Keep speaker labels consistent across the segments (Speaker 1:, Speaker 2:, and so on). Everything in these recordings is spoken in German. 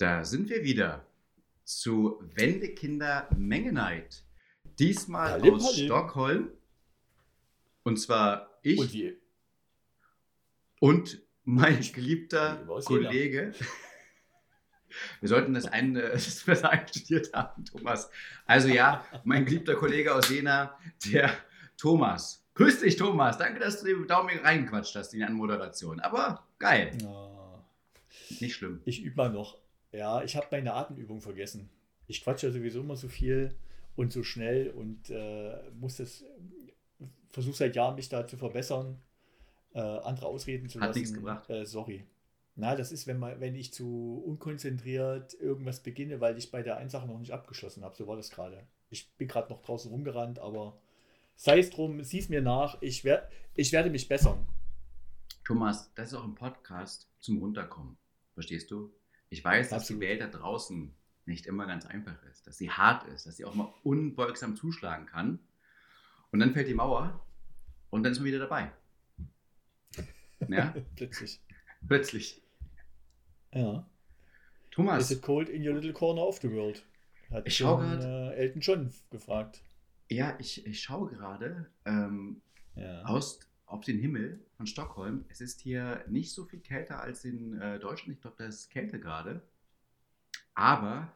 Speaker 1: Da sind wir wieder zu Wendekinder Mengenheit. Diesmal
Speaker 2: Halim,
Speaker 1: aus
Speaker 2: Halim.
Speaker 1: Stockholm. Und zwar ich
Speaker 2: Und
Speaker 1: und, mein geliebter Kollege. Wir sollten das, ein, äh, das besser einstudiert haben, Thomas. Also ja, mein geliebter Kollege aus Jena, der Thomas. Grüß dich, Thomas. Danke, dass du den Daumen reingequatscht hast in die Anmoderation. Aber geil.
Speaker 2: Ah,
Speaker 1: Nicht schlimm.
Speaker 2: ich übe mal noch. Ja, ich habe meine Atemübung vergessen. Ich quatsche ja sowieso immer so viel und so schnell und äh, muss das, versuche seit Jahren mich da zu verbessern, äh, andere ausreden zu
Speaker 1: Hat
Speaker 2: lassen.
Speaker 1: nichts gebracht.
Speaker 2: Äh, sorry. Na, das ist, wenn, man, wenn ich zu unkonzentriert irgendwas beginne, weil ich bei der einen Sache noch nicht abgeschlossen habe. So war das gerade. Ich bin gerade noch draußen rumgerannt, aber sei es drum, sieh es mir nach. Ich, wer, ich werde mich bessern.
Speaker 1: Thomas, das ist auch ein Podcast zum Runterkommen. Verstehst du? Ich weiß, dass
Speaker 2: Absolut.
Speaker 1: die Welt da draußen nicht immer ganz einfach ist, dass sie hart ist, dass sie auch mal unbeugsam zuschlagen kann. Und dann fällt die Mauer und dann ist man wieder dabei. Ja,
Speaker 2: Plötzlich.
Speaker 1: plötzlich.
Speaker 2: Ja. Is
Speaker 1: Thomas,
Speaker 2: it cold in your little corner of the world? Hat
Speaker 1: Ich schau
Speaker 2: schon,
Speaker 1: grad.
Speaker 2: äh, Elton John gefragt.
Speaker 1: ja, ich, ich schaue gerade ähm,
Speaker 2: Ja.
Speaker 1: aus auf den Himmel von Stockholm. Es ist hier nicht so viel kälter als in äh, Deutschland. Ich glaube, da ist Kälte gerade. Aber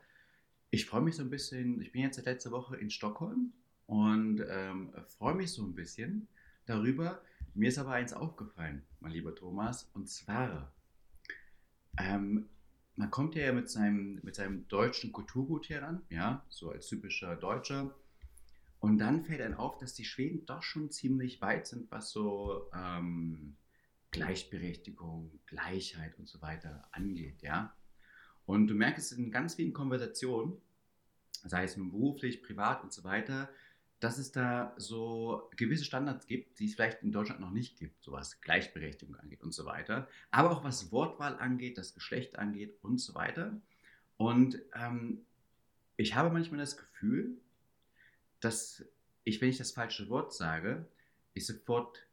Speaker 1: ich freue mich so ein bisschen. Ich bin jetzt seit letzter Woche in Stockholm und ähm, freue mich so ein bisschen darüber. Mir ist aber eins aufgefallen, mein lieber Thomas, und zwar, ähm, man kommt ja mit seinem, mit seinem deutschen Kulturgut hier ran, ja, so als typischer Deutscher. Und dann fällt einem auf, dass die Schweden doch schon ziemlich weit sind, was so ähm, Gleichberechtigung, Gleichheit und so weiter angeht, ja. Und du merkst es in ganz vielen Konversationen, sei es nun beruflich, privat und so weiter, dass es da so gewisse Standards gibt, die es vielleicht in Deutschland noch nicht gibt, so was Gleichberechtigung angeht und so weiter. Aber auch was Wortwahl angeht, das Geschlecht angeht und so weiter. Und ähm, ich habe manchmal das Gefühl, dass ich, wenn ich das falsche Wort sage, ich sofort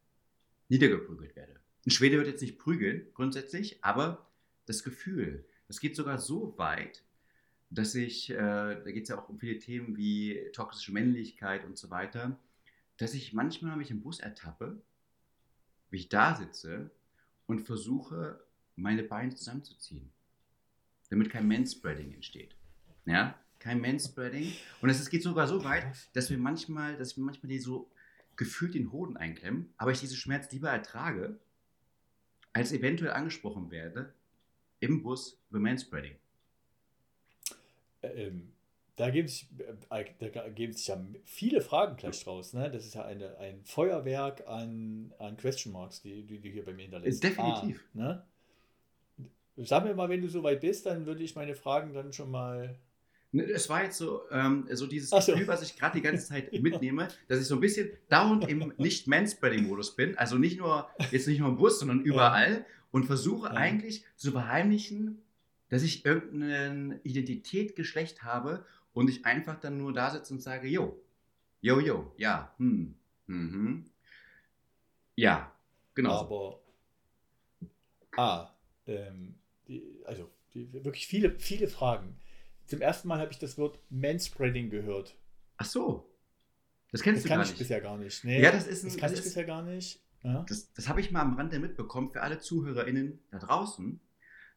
Speaker 1: niedergeprügelt werde. Ein Schwede wird jetzt nicht prügeln, grundsätzlich, aber das Gefühl, das geht sogar so weit, dass ich, äh, da geht es ja auch um viele Themen wie toxische Männlichkeit und so weiter, dass ich manchmal mich im Bus ertappe, wie ich da sitze und versuche, meine Beine zusammenzuziehen, damit kein Manspreading entsteht. Ja, kein Manspreading. Und es geht sogar so weit, dass wir manchmal, dass wir manchmal die so gefühlt den Hoden einklemmen, aber ich diesen Schmerz lieber ertrage, als eventuell angesprochen werde im Bus über Manspreading.
Speaker 2: Ähm, da geben sich, äh, da geben sich ja viele Fragen gleich draus. Ne? Das ist ja eine, ein Feuerwerk an, an Question Marks, die, die du hier bei mir hinterlässt.
Speaker 1: Definitiv.
Speaker 2: Ah, ne? Sag mir mal, wenn du soweit bist, dann würde ich meine Fragen dann schon mal.
Speaker 1: Ne, Es war jetzt so, ähm, so dieses
Speaker 2: so.
Speaker 1: Gefühl, was ich gerade die ganze Zeit mitnehme, dass ich so ein bisschen dauernd im Nicht-Manspreading-Modus bin. Also nicht nur, jetzt nicht nur im Bus, sondern überall. Und versuche
Speaker 2: Ja.
Speaker 1: eigentlich zu verheimlichen, dass ich irgendeine Identität, Geschlecht habe und ich einfach dann nur da sitze und sage, yo, yo, yo, ja, hm, mhm. Ja, genau.
Speaker 2: Aber. Ah, ähm, die, also die, wirklich viele, viele Fragen. Zum ersten Mal habe ich das Wort Manspreading gehört.
Speaker 1: Ach so. Das
Speaker 2: Das
Speaker 1: kennst du
Speaker 2: kann
Speaker 1: gar
Speaker 2: ich
Speaker 1: nicht.
Speaker 2: bisher gar nicht. Nee,
Speaker 1: Ja, das ist ein-
Speaker 2: das kann
Speaker 1: das
Speaker 2: ich
Speaker 1: ist-
Speaker 2: bisher gar nicht. Ja?
Speaker 1: Das, das habe ich mal am Rande mitbekommen für alle ZuhörerInnen da draußen.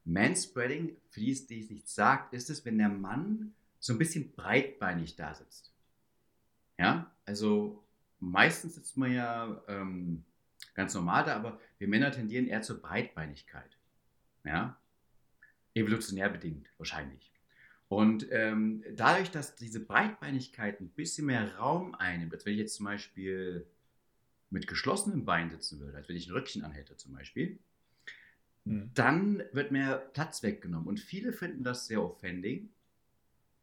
Speaker 1: Manspreading, für die es die es nicht sagt, ist es, wenn der Mann so ein bisschen breitbeinig da sitzt. Ja, also meistens sitzt man ja ähm, ganz normal da, aber wir Männer tendieren eher zur Breitbeinigkeit. Ja, evolutionär bedingt wahrscheinlich. Und ähm, dadurch, dass diese Breitbeinigkeit ein bisschen mehr Raum einnimmt, als wenn ich jetzt zum Beispiel mit geschlossenem Bein sitzen würde, als wenn ich ein Röckchen anhätte zum Beispiel,
Speaker 2: Hm.
Speaker 1: dann wird mehr Platz weggenommen. Und viele finden das sehr offending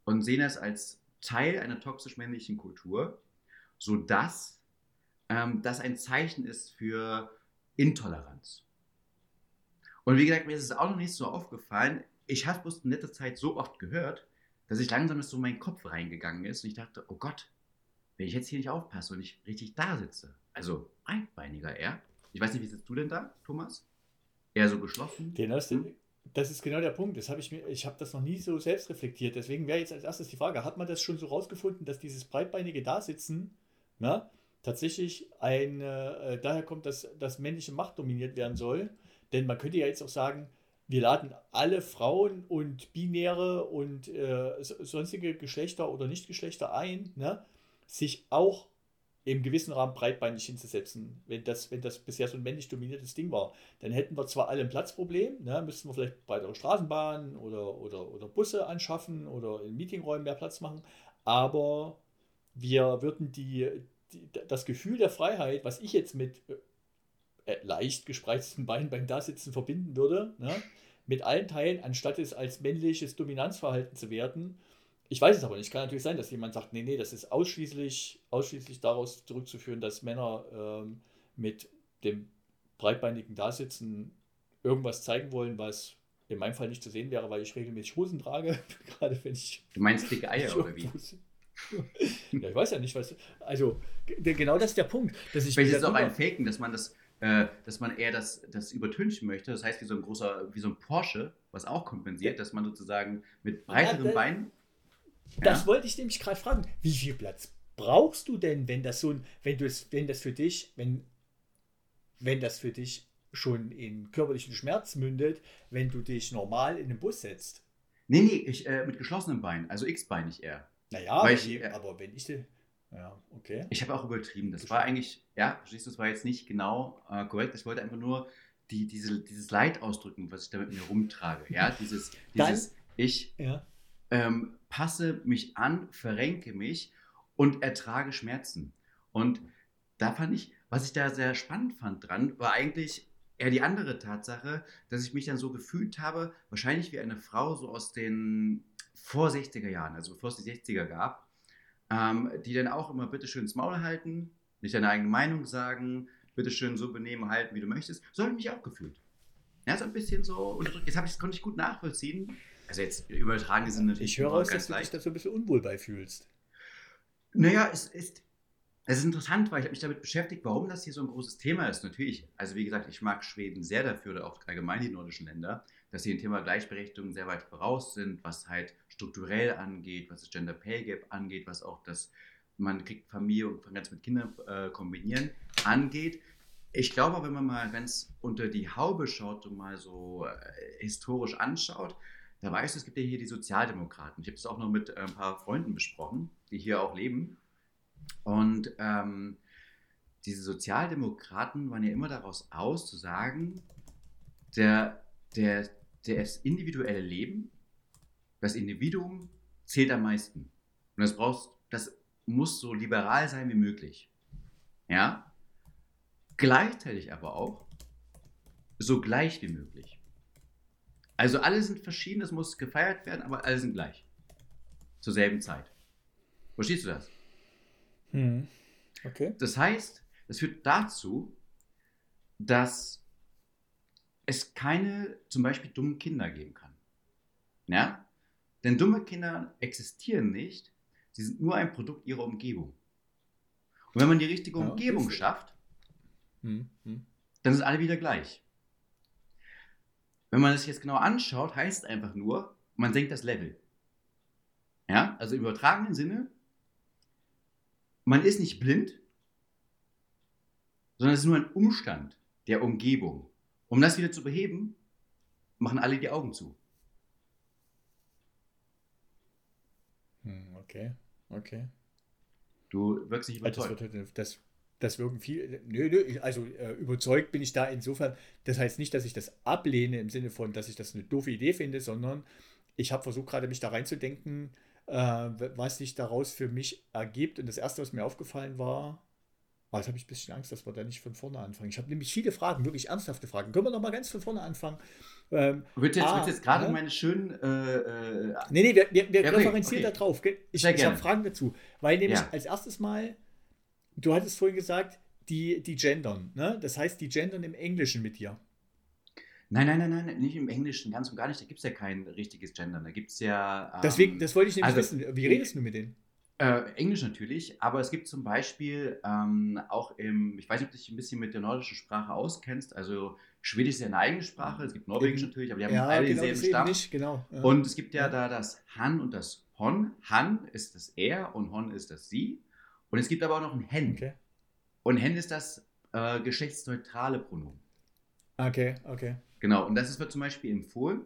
Speaker 1: und sehen das als Teil einer toxisch-männlichen Kultur, sodass ähm, das ein Zeichen ist für Intoleranz. Und wie gesagt, mir ist es auch noch nicht so aufgefallen. Ich habe es in letzter Zeit so oft gehört, dass ich langsam so in meinen Kopf reingegangen ist und ich dachte, oh Gott, wenn ich jetzt hier nicht aufpasse und ich richtig da sitze, also breitbeiniger eher. Ich weiß nicht, wie sitzt du denn da, Thomas? Eher so geschlossen?
Speaker 2: Den hast du, Das ist genau der Punkt. Das habe ich mir, ich habe das noch nie so selbst reflektiert. Deswegen wäre jetzt als erstes die Frage: Hat man das schon so rausgefunden, dass dieses breitbeinige Dasitzen na, tatsächlich ein, äh, daher kommt, dass das männliche Macht dominiert werden soll? Denn man könnte ja jetzt auch sagen, wir laden alle Frauen und Binäre und äh, sonstige Geschlechter oder Nichtgeschlechter ein, ne, sich auch im gewissen Rahmen breitbeinig hinzusetzen, wenn das, wenn das bisher so ein männlich dominiertes Ding war. Dann hätten wir zwar alle ein Platzproblem, ne, müssten wir vielleicht breitere Straßenbahnen oder, oder, oder Busse anschaffen oder in Meetingräumen mehr Platz machen, aber wir würden die, die das Gefühl der Freiheit, was ich jetzt mit äh, leicht gespreizten Beinen beim Dasitzen verbinden würde, ne, mit allen Teilen, anstatt es als männliches Dominanzverhalten zu werten, ich weiß es aber nicht. Kann natürlich sein, dass jemand sagt, nee, nee, das ist ausschließlich, ausschließlich daraus zurückzuführen, dass Männer ähm, mit dem breitbeinigen Dasitzen irgendwas zeigen wollen, was in meinem Fall nicht zu sehen wäre, weil ich regelmäßig Hosen trage. Gerade wenn ich.
Speaker 1: Du meinst dicke Eier oder wie?
Speaker 2: ja, ich weiß ja nicht, was. Also, genau das ist der Punkt.
Speaker 1: Dass ich Vielleicht ist es auch ein Faken, dass man das, äh, dass man eher das, das übertünchen möchte. Das heißt, wie so ein großer, wie so ein Porsche, was auch kompensiert, dass man sozusagen mit breiteren ja, Beinen
Speaker 2: das ja. wollte ich nämlich gerade fragen. Wie viel Platz brauchst du denn, wenn das so ein, wenn du es, wenn das für dich, wenn, wenn das für dich schon in körperlichen Schmerz mündet, wenn du dich normal in den Bus setzt?
Speaker 1: Nee, nee, ich, äh, mit geschlossenen Beinen, also x-beinig eher.
Speaker 2: Naja, ich, äh, aber wenn ich. Ja, okay.
Speaker 1: Ich habe auch übertrieben. Das war eigentlich, ja, verstehst du, das war jetzt nicht genau äh, korrekt. Ich wollte einfach nur die, diese, dieses Leid ausdrücken, was ich da mit mir rumtrage. Ja, dieses, dieses Dann, ich ja. ähm, passe mich an, verrenke mich und ertrage Schmerzen. Und da fand ich, was ich da sehr spannend fand dran, war eigentlich eher die andere Tatsache, dass ich mich dann so gefühlt habe, wahrscheinlich wie eine Frau so aus den vor 60er Jahren, also bevor es die 60er gab, ähm, die dann auch immer bitteschön ins Maul halten, nicht deine eigene Meinung sagen, bitteschön so benehmen, halten, wie du möchtest. So habe ich mich auch gefühlt. Ja, so ein bisschen so unterdrückt. Jetzt das konnte ich gut nachvollziehen, also jetzt übertragen sind natürlich.
Speaker 2: Ich höre aus, dass du dich da so ein bisschen unwohl bei fühlst.
Speaker 1: Naja, es ist, es ist interessant, weil ich habe mich damit beschäftigt, warum das hier so ein großes Thema ist. Natürlich, also wie gesagt, ich mag Schweden sehr dafür, oder auch allgemein die nordischen Länder, dass sie im Thema Gleichberechtigung sehr weit voraus sind, was halt strukturell angeht, was das Gender Pay Gap angeht, was auch das, man kriegt Familie und kann ganz mit Kindern äh, kombinieren, angeht. Ich glaube, wenn man mal ganz unter die Haube schaut und mal so äh, historisch anschaut, da weißt du, es gibt ja hier die Sozialdemokraten. Ich habe das auch noch mit äh, ein paar Freunden besprochen, die hier auch leben. Und ähm, diese Sozialdemokraten waren ja immer daraus aus, zu sagen, der, der, das individuelle Leben, das Individuum zählt am meisten. Und das brauchst, das muss so liberal sein wie möglich. Ja? Gleichzeitig aber auch so gleich wie möglich. Also alle sind verschieden, es muss gefeiert werden, aber alle sind gleich. Zur selben Zeit. Verstehst du das?
Speaker 2: Hm. Okay.
Speaker 1: Das heißt, das führt dazu, dass es keine zum Beispiel dummen Kinder geben kann. Ja? Denn dumme Kinder existieren nicht, sie sind nur ein Produkt ihrer Umgebung. Und wenn man die richtige ja, Umgebung schafft, hm, hm. dann sind alle wieder gleich. Wenn man das jetzt genau anschaut, heißt es einfach nur, man senkt das Level. Ja, also im übertragenen Sinne, man ist nicht blind, sondern es ist nur ein Umstand der Umgebung. Um das wieder zu beheben, machen alle die Augen zu.
Speaker 2: Hm, okay, okay.
Speaker 1: Du wirkst nicht
Speaker 2: überzeugt. Das, das, das wirken viel. Nö, nö, also äh, überzeugt bin ich da insofern. Das heißt nicht, dass ich das ablehne im Sinne von, dass ich das eine doofe Idee finde, sondern ich habe versucht, gerade mich da reinzudenken, äh, was sich daraus für mich ergibt. Und das Erste, was mir aufgefallen war, oh, jetzt habe ich ein bisschen Angst, dass wir da nicht von vorne anfangen. Ich habe nämlich viele Fragen, wirklich ernsthafte Fragen. Können wir noch mal ganz von vorne anfangen?
Speaker 1: Ähm, wird jetzt, ah, jetzt gerade ja? meine schönen. Äh, äh,
Speaker 2: nee, nee, wir, wir, wir ja, referenzieren okay. da drauf. Ich, ich habe Fragen dazu. Weil nämlich ja. als erstes Mal Du hattest vorhin gesagt, die, die gendern, ne? Das heißt, die gendern im Englischen mit dir.
Speaker 1: Nein, nein, nein, nein, nicht im Englischen, ganz und gar nicht. Da gibt es ja kein richtiges Gendern. Da gibt es ja.
Speaker 2: Ähm, Deswegen, das wollte ich nämlich also, wissen. Wie redest du mit denen?
Speaker 1: Äh, Englisch natürlich, aber es gibt zum Beispiel ähm, auch im, ich weiß nicht, ob du dich ein bisschen mit der nordischen Sprache auskennst, also Schwedisch ist ja eine eigene Sprache, es gibt Norwegisch natürlich, aber die haben
Speaker 2: Ja,
Speaker 1: alle
Speaker 2: genau,
Speaker 1: denselben Stamm.
Speaker 2: nicht, genau. Ja.
Speaker 1: Und es gibt ja,
Speaker 2: Ja.
Speaker 1: da das Han und das Hon. Han ist das Er und Hon ist das Sie. Und es gibt aber auch noch ein Hen.
Speaker 2: okay.
Speaker 1: Und Hen ist das äh, geschlechtsneutrale Pronomen.
Speaker 2: Okay, okay.
Speaker 1: Genau, und das ist, wird zum Beispiel empfohlen,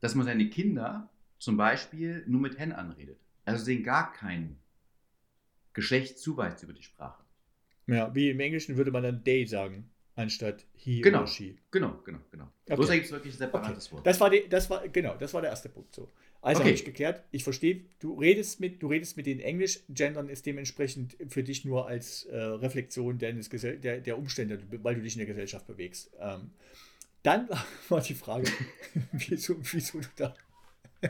Speaker 1: dass man seine Kinder zum Beispiel nur mit Hen anredet. Also denen gar kein Geschlecht zuweist über die Sprache.
Speaker 2: Ja, wie im Englischen würde man dann they sagen, anstatt he
Speaker 1: Genau.
Speaker 2: oder she.
Speaker 1: Genau, genau, genau.
Speaker 2: Okay.
Speaker 1: Bloß da gibt es wirklich ein separates Wort.
Speaker 2: Das war, die, das war, genau, das war der erste Punkt so. Also
Speaker 1: Okay.
Speaker 2: habe ich geklärt, ich verstehe, du redest mit, du redest mit denen Englisch, Gendern ist dementsprechend für dich nur als äh, Reflexion deines Gesell der, der Umstände, weil du dich in der Gesellschaft bewegst. Ähm, dann war die Frage, wieso, wieso du da.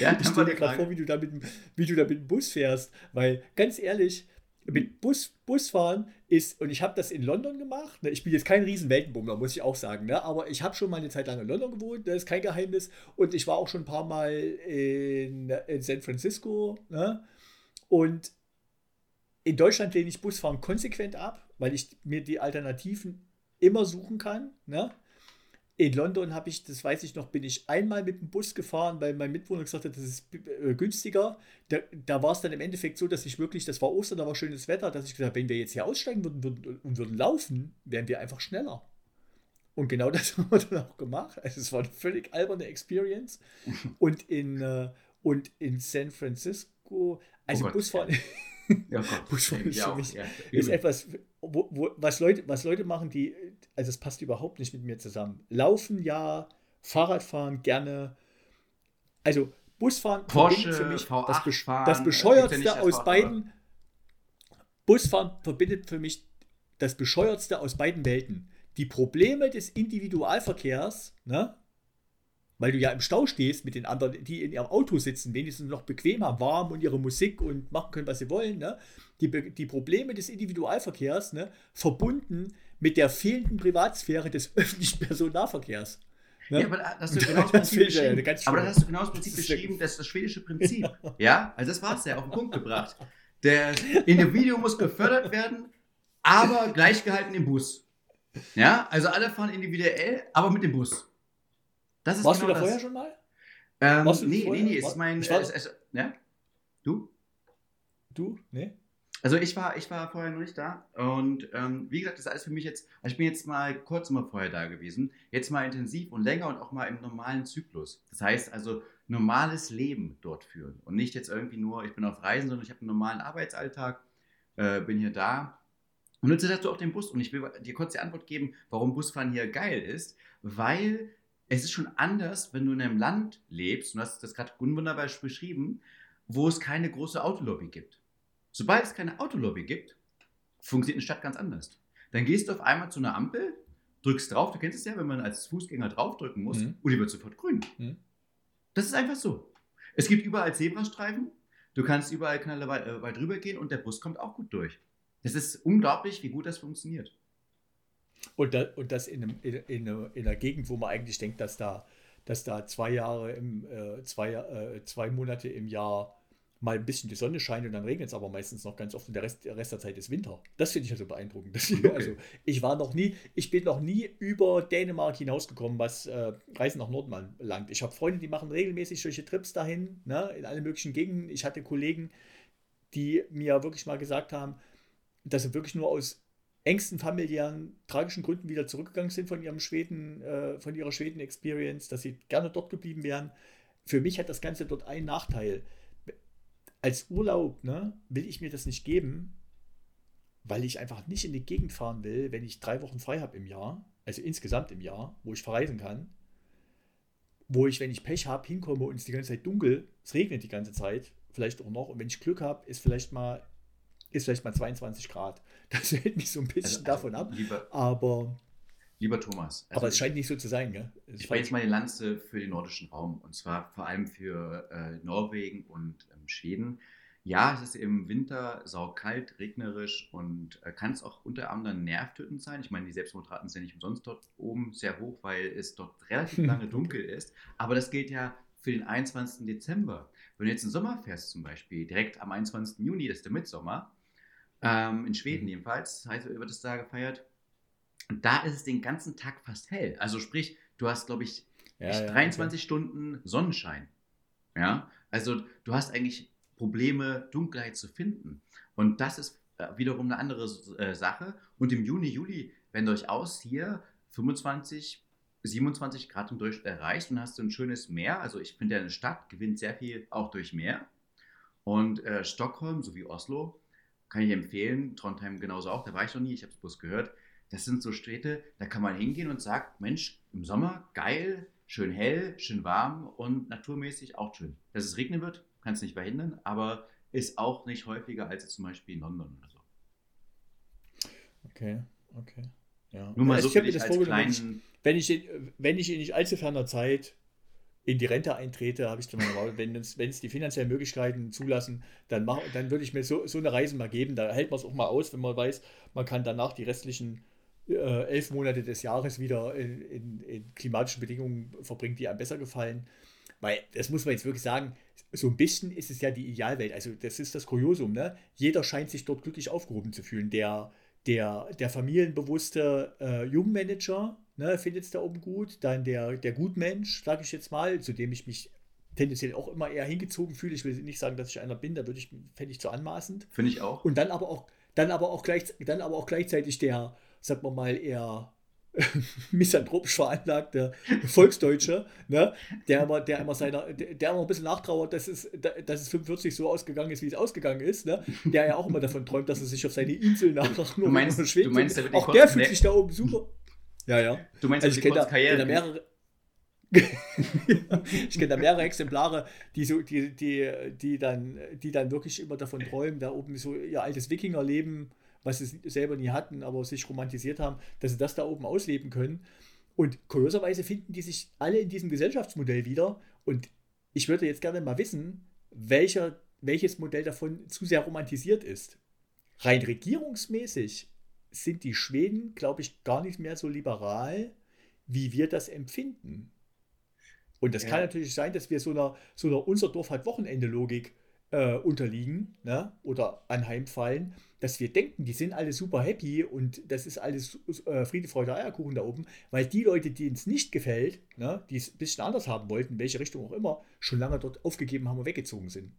Speaker 1: ja,
Speaker 2: Ich stelle mir gerade vor, wie du, da mit, dem- wie du da mit dem Bus fährst, weil ganz ehrlich, mit Bus, Busfahren ist, und ich habe das in London gemacht, ne, ich bin jetzt kein riesen Weltenbummler, muss ich auch sagen, ne, aber ich habe schon mal eine Zeit lang in London gewohnt, das ist kein Geheimnis, und ich war auch schon ein paar Mal in, in San Francisco, ne, und in Deutschland lehne ich Busfahren konsequent ab, weil ich mir die Alternativen immer suchen kann, ne, in London habe ich, das weiß ich noch, bin ich einmal mit dem Bus gefahren, weil mein Mitwohner gesagt hat, das ist äh, günstiger. Da, da war es dann im Endeffekt so, dass ich wirklich, das war Ostern, da war schönes Wetter, dass ich gesagt habe, wenn wir jetzt hier aussteigen würden, würden und würden laufen, wären wir einfach schneller. Und genau das haben wir dann auch gemacht. Also es war eine völlig alberne Experience. Und in, äh, und in San Francisco, also
Speaker 1: Oh Gott.
Speaker 2: Busfahren
Speaker 1: Ja, Gott.
Speaker 2: Busfahren ist
Speaker 1: Ja,
Speaker 2: mich-
Speaker 1: ja,
Speaker 2: ist etwas, wo, wo, was, Leute, was Leute machen, die, also es passt überhaupt nicht mit mir zusammen. Laufen ja, Fahrradfahren gerne. Also Busfahren
Speaker 1: Porsche,
Speaker 2: verbindet für mich
Speaker 1: V8
Speaker 2: das, Besch
Speaker 1: fahren,
Speaker 2: das
Speaker 1: äh,
Speaker 2: bescheuertste
Speaker 1: als
Speaker 2: aus beiden. Busfahren verbindet für mich das bescheuertste aus beiden Welten. Die Probleme des Individualverkehrs, ne? Weil du ja im Stau stehst mit den anderen, die in ihrem Auto sitzen, wenigstens noch bequem haben, warm und ihre Musik und machen können, was sie wollen. Ne? Die, die Probleme des Individualverkehrs ne? verbunden mit der fehlenden Privatsphäre des öffentlichen Personennahverkehrs. Ne?
Speaker 1: Ja, aber da hast du genau das
Speaker 2: Das
Speaker 1: Prinzip
Speaker 2: ja
Speaker 1: aber da hast du genau das Prinzip
Speaker 2: Das
Speaker 1: beschrieben, das ist das schwedische Prinzip. Ja, also das war es ja auf den Punkt gebracht. Der Individuum muss gefördert werden, aber gleichgehalten im Bus. Ja, also alle fahren individuell, aber mit dem Bus. Das ist
Speaker 2: Warst
Speaker 1: genau
Speaker 2: du da
Speaker 1: das.
Speaker 2: vorher schon mal?
Speaker 1: Ähm,
Speaker 2: Warst du
Speaker 1: nee, nee,
Speaker 2: vorher?
Speaker 1: nee, es
Speaker 2: War-
Speaker 1: ist mein.
Speaker 2: War-
Speaker 1: es, es, ja? Du?
Speaker 2: Du? Nee?
Speaker 1: Also ich war, ich war vorher noch nicht da und ähm, wie gesagt, das ist alles für mich jetzt, also ich bin jetzt mal kurz mal vorher da gewesen, jetzt mal intensiv und länger und auch mal im normalen Zyklus. Das heißt also normales Leben dort führen und nicht jetzt irgendwie nur, ich bin auf Reisen, sondern ich habe einen normalen Arbeitsalltag, äh, bin hier da und hast du auch den Bus und ich will dir kurz die Antwort geben, warum Busfahren hier geil ist, weil es ist schon anders, wenn du in einem Land lebst, und du hast das gerade wunderbar beschrieben, wo es keine große Autolobby gibt. Sobald es keine Autolobby gibt, funktioniert eine Stadt ganz anders. Dann gehst du auf einmal zu einer Ampel, drückst drauf, du kennst es ja, wenn man als Fußgänger draufdrücken muss,
Speaker 2: Mhm.
Speaker 1: und die wird sofort grün.
Speaker 2: Mhm.
Speaker 1: Das ist einfach so. Es gibt überall Zebrastreifen, du kannst überall knalle weit, äh, weit rüber gehen und der Bus kommt auch gut durch. Das ist unglaublich, wie gut das funktioniert.
Speaker 2: Und, da, und das in, einem, in, in, einer- in einer Gegend, wo man eigentlich denkt, dass da, dass da zwei Jahre im, äh, zwei, äh, zwei Monate im Jahr mal ein bisschen die Sonne scheint und dann regnet es aber meistens noch ganz oft und der Rest, der Rest der Zeit ist Winter. Das finde ich also beeindruckend.
Speaker 1: Okay.
Speaker 2: Also ich war noch nie, ich bin noch nie über Dänemark hinausgekommen, was äh, Reisen nach Norden anbelangt. Ich habe Freunde, die machen regelmäßig solche Trips dahin, ne, in alle möglichen Gegenden. Ich hatte Kollegen, die mir wirklich mal gesagt haben, dass sie wirklich nur aus engsten familiären, tragischen Gründen wieder zurückgegangen sind von ihrem Schweden, äh, von ihrer Schweden-Experience, dass sie gerne dort geblieben wären. Für mich hat das Ganze dort einen Nachteil. Als Urlaub ne, will ich mir das nicht geben, weil ich einfach nicht in die Gegend fahren will, wenn ich drei Wochen frei habe im Jahr, also insgesamt im Jahr, wo ich verreisen kann, wo ich, wenn ich Pech habe, hinkomme und es die ganze Zeit dunkel, es regnet die ganze Zeit, vielleicht auch noch, und wenn ich Glück habe, ist vielleicht mal ist vielleicht mal 22 Grad. Das hält mich so ein bisschen davon ab.
Speaker 1: Also, Lieber,
Speaker 2: Aber,
Speaker 1: lieber Thomas. also
Speaker 2: aber es scheint nicht so zu sein, gell? Es
Speaker 1: Ich breche jetzt mal die Lanze für den nordischen Raum und zwar vor allem für äh, Norwegen und ähm, Schweden. Ja, es ist im Winter saukalt, regnerisch und äh, kann es auch unter anderem nervtötend sein. Ich meine, die Selbstmordraten sind ja nicht umsonst dort oben sehr hoch, weil es dort relativ lange dunkel ist. Aber das gilt ja für den 21. Dezember. Wenn du jetzt im Sommer fährst zum Beispiel, direkt am 21. Juni, das ist der Mitsommer, ähm, in Schweden
Speaker 2: Mhm.
Speaker 1: jedenfalls, heißt, wird es da gefeiert, Und da ist es den ganzen Tag fast hell. Also sprich, du hast, glaube ich,
Speaker 2: Ja, ja,
Speaker 1: 23 Stunden Sonnenschein. Ja, also du hast eigentlich Probleme, Dunkelheit zu finden. Und das ist äh, wiederum eine andere äh, Sache. Und im Juni, Juli, wenn durchaus hier 25, 27 Grad im Durchschnitt erreicht und hast du ein schönes Meer. Also ich finde, ja, eine Stadt gewinnt sehr viel auch durch Meer. Und äh, Stockholm sowie Oslo kann ich empfehlen. Trondheim genauso auch. Da war ich noch nie. Ich habe es bloß gehört. Das sind so Städte, da kann man hingehen und sagt, Mensch, im Sommer geil, schön hell, schön warm und naturmäßig auch schön. Dass es regnen wird, kann es nicht verhindern, aber ist auch nicht häufiger als zum Beispiel in London oder so.
Speaker 2: Okay, okay. Ja.
Speaker 1: Nur mal
Speaker 2: Also
Speaker 1: so
Speaker 2: ich hab
Speaker 1: für
Speaker 2: mir das vorgenommen, wenn ich, wenn ich in nicht allzu ferner Zeit in die Rente eintrete, habe ich dann mal, wenn es, wenn es die finanziellen Möglichkeiten zulassen, dann, mach, dann würde ich mir so, so eine Reise mal geben. Da hält man es auch mal aus, wenn man weiß, man kann danach die restlichen äh, elf Monate des Jahres wieder in, in, in klimatischen Bedingungen verbringen, die einem besser gefallen. Weil, das muss man jetzt wirklich sagen, so ein bisschen ist es ja die Idealwelt. Also, das ist das Kuriosum, ne? Jeder scheint sich dort glücklich aufgehoben zu fühlen. Der, der, der familienbewusste äh, Jungmanager ne, findet es da oben gut. Dann der, der Gutmensch, sage ich jetzt mal, zu dem ich mich tendenziell auch immer eher hingezogen fühle. Ich will nicht sagen, dass ich einer bin, da würde ich, fände ich zu anmaßend.
Speaker 1: Finde ich auch.
Speaker 2: Und dann aber auch, dann aber auch, gleich, dann aber auch gleichzeitig der, sagen wir mal, eher misanthropisch veranlagte Volksdeutsche, ne? der, immer, der immer seiner, der, immer ein bisschen nachtrauert, dass es, dass es 45 so ausgegangen ist, wie es ausgegangen ist, ne? der ja auch immer davon träumt, dass er sich auf seine Insel nach
Speaker 1: Du meinst-
Speaker 2: schwebt.
Speaker 1: du meinst, der
Speaker 2: auch der fühlt sich da oben super. Ja, ja.
Speaker 1: Du meinst,
Speaker 2: Also ich kenne da,
Speaker 1: Karriere.
Speaker 2: kenn da mehrere. ich kenne da mehrere Exemplare, die, so, die, die, die, dann, die dann wirklich immer davon träumen, da oben so ihr altes Wikingerleben, was sie selber nie hatten, aber sich romantisiert haben, dass sie das da oben ausleben können. Und kurioserweise finden die sich alle in diesem Gesellschaftsmodell wieder. Und ich würde jetzt gerne mal wissen, welcher, welches Modell davon zu sehr romantisiert ist. Rein regierungsmäßig sind die Schweden, glaube ich, gar nicht mehr so liberal, wie wir das empfinden. Und das
Speaker 1: Ja.
Speaker 2: kann natürlich sein, dass wir so einer, so einer unser Dorf hat Wochenende-Logik äh, unterliegen ne? oder anheimfallen, dass wir denken, die sind alle super happy und das ist alles äh, Friede, Freude, Eierkuchen da oben, weil die Leute, denen es nicht gefällt, ne, die es ein bisschen anders haben wollten, welche Richtung auch immer, schon lange dort aufgegeben haben und weggezogen sind.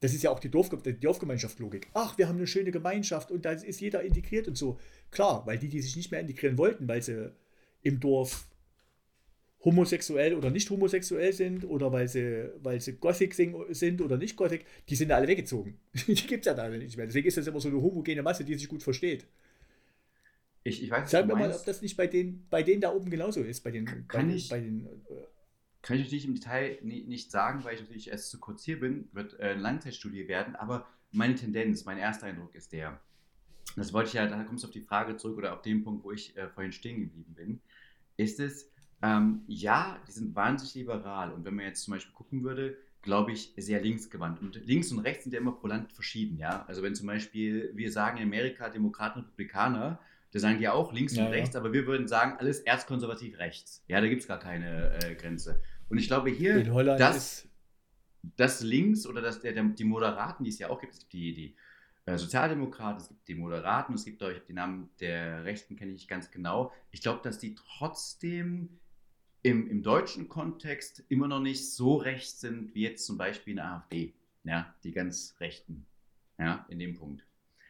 Speaker 2: Das ist ja auch die, Dorf die Dorfgemeinschaftslogik. Ach, wir haben eine schöne Gemeinschaft und da ist jeder integriert und so. Klar, weil die, die sich nicht mehr integrieren wollten, weil sie im Dorf homosexuell oder nicht homosexuell sind oder weil sie, weil sie Gothic sind oder nicht Gothic, die sind alle weggezogen. die gibt es ja da alle nicht mehr. Deswegen ist das immer so eine homogene Masse, die sich gut versteht.
Speaker 1: Ich, ich weiß,
Speaker 2: Sag mir mal, ob das nicht bei denen, bei denen da oben genauso ist. Bei den,
Speaker 1: Kann
Speaker 2: bei den,
Speaker 1: ich-
Speaker 2: bei den äh,
Speaker 1: Kann ich natürlich im Detail ni- nicht sagen, weil ich natürlich erst zu kurz hier bin, wird äh, eine Langzeitstudie werden, aber meine Tendenz, mein erster Eindruck ist der, das wollte ich ja, da kommst du auf die Frage zurück oder auf den Punkt, wo ich äh, vorhin stehen geblieben bin, ist es, ähm, ja, die sind wahnsinnig liberal und wenn man jetzt zum Beispiel gucken würde, glaube ich, sehr linksgewandt. Und links und rechts sind ja immer pro Land verschieden, ja. Also wenn zum Beispiel wir sagen in Amerika Demokraten und Republikaner, da sagen die ja auch links
Speaker 2: Ja,
Speaker 1: und
Speaker 2: ja.
Speaker 1: rechts, aber wir würden sagen, alles erzkonservativ rechts. Ja, da gibt es gar keine äh, Grenze. Und ich glaube hier,
Speaker 2: in Holland
Speaker 1: das,
Speaker 2: ist.
Speaker 1: das links oder das, der, der, die Moderaten, die es ja auch gibt, es gibt die, die äh, Sozialdemokraten, es gibt die Moderaten, es gibt, glaub ich, die Namen der Rechten kenne ich nicht ganz genau. Ich glaube, dass die trotzdem im, im deutschen Kontext immer noch nicht so rechts sind wie jetzt zum Beispiel eine AfD. Ja, die ganz Rechten. Ja, in dem Punkt.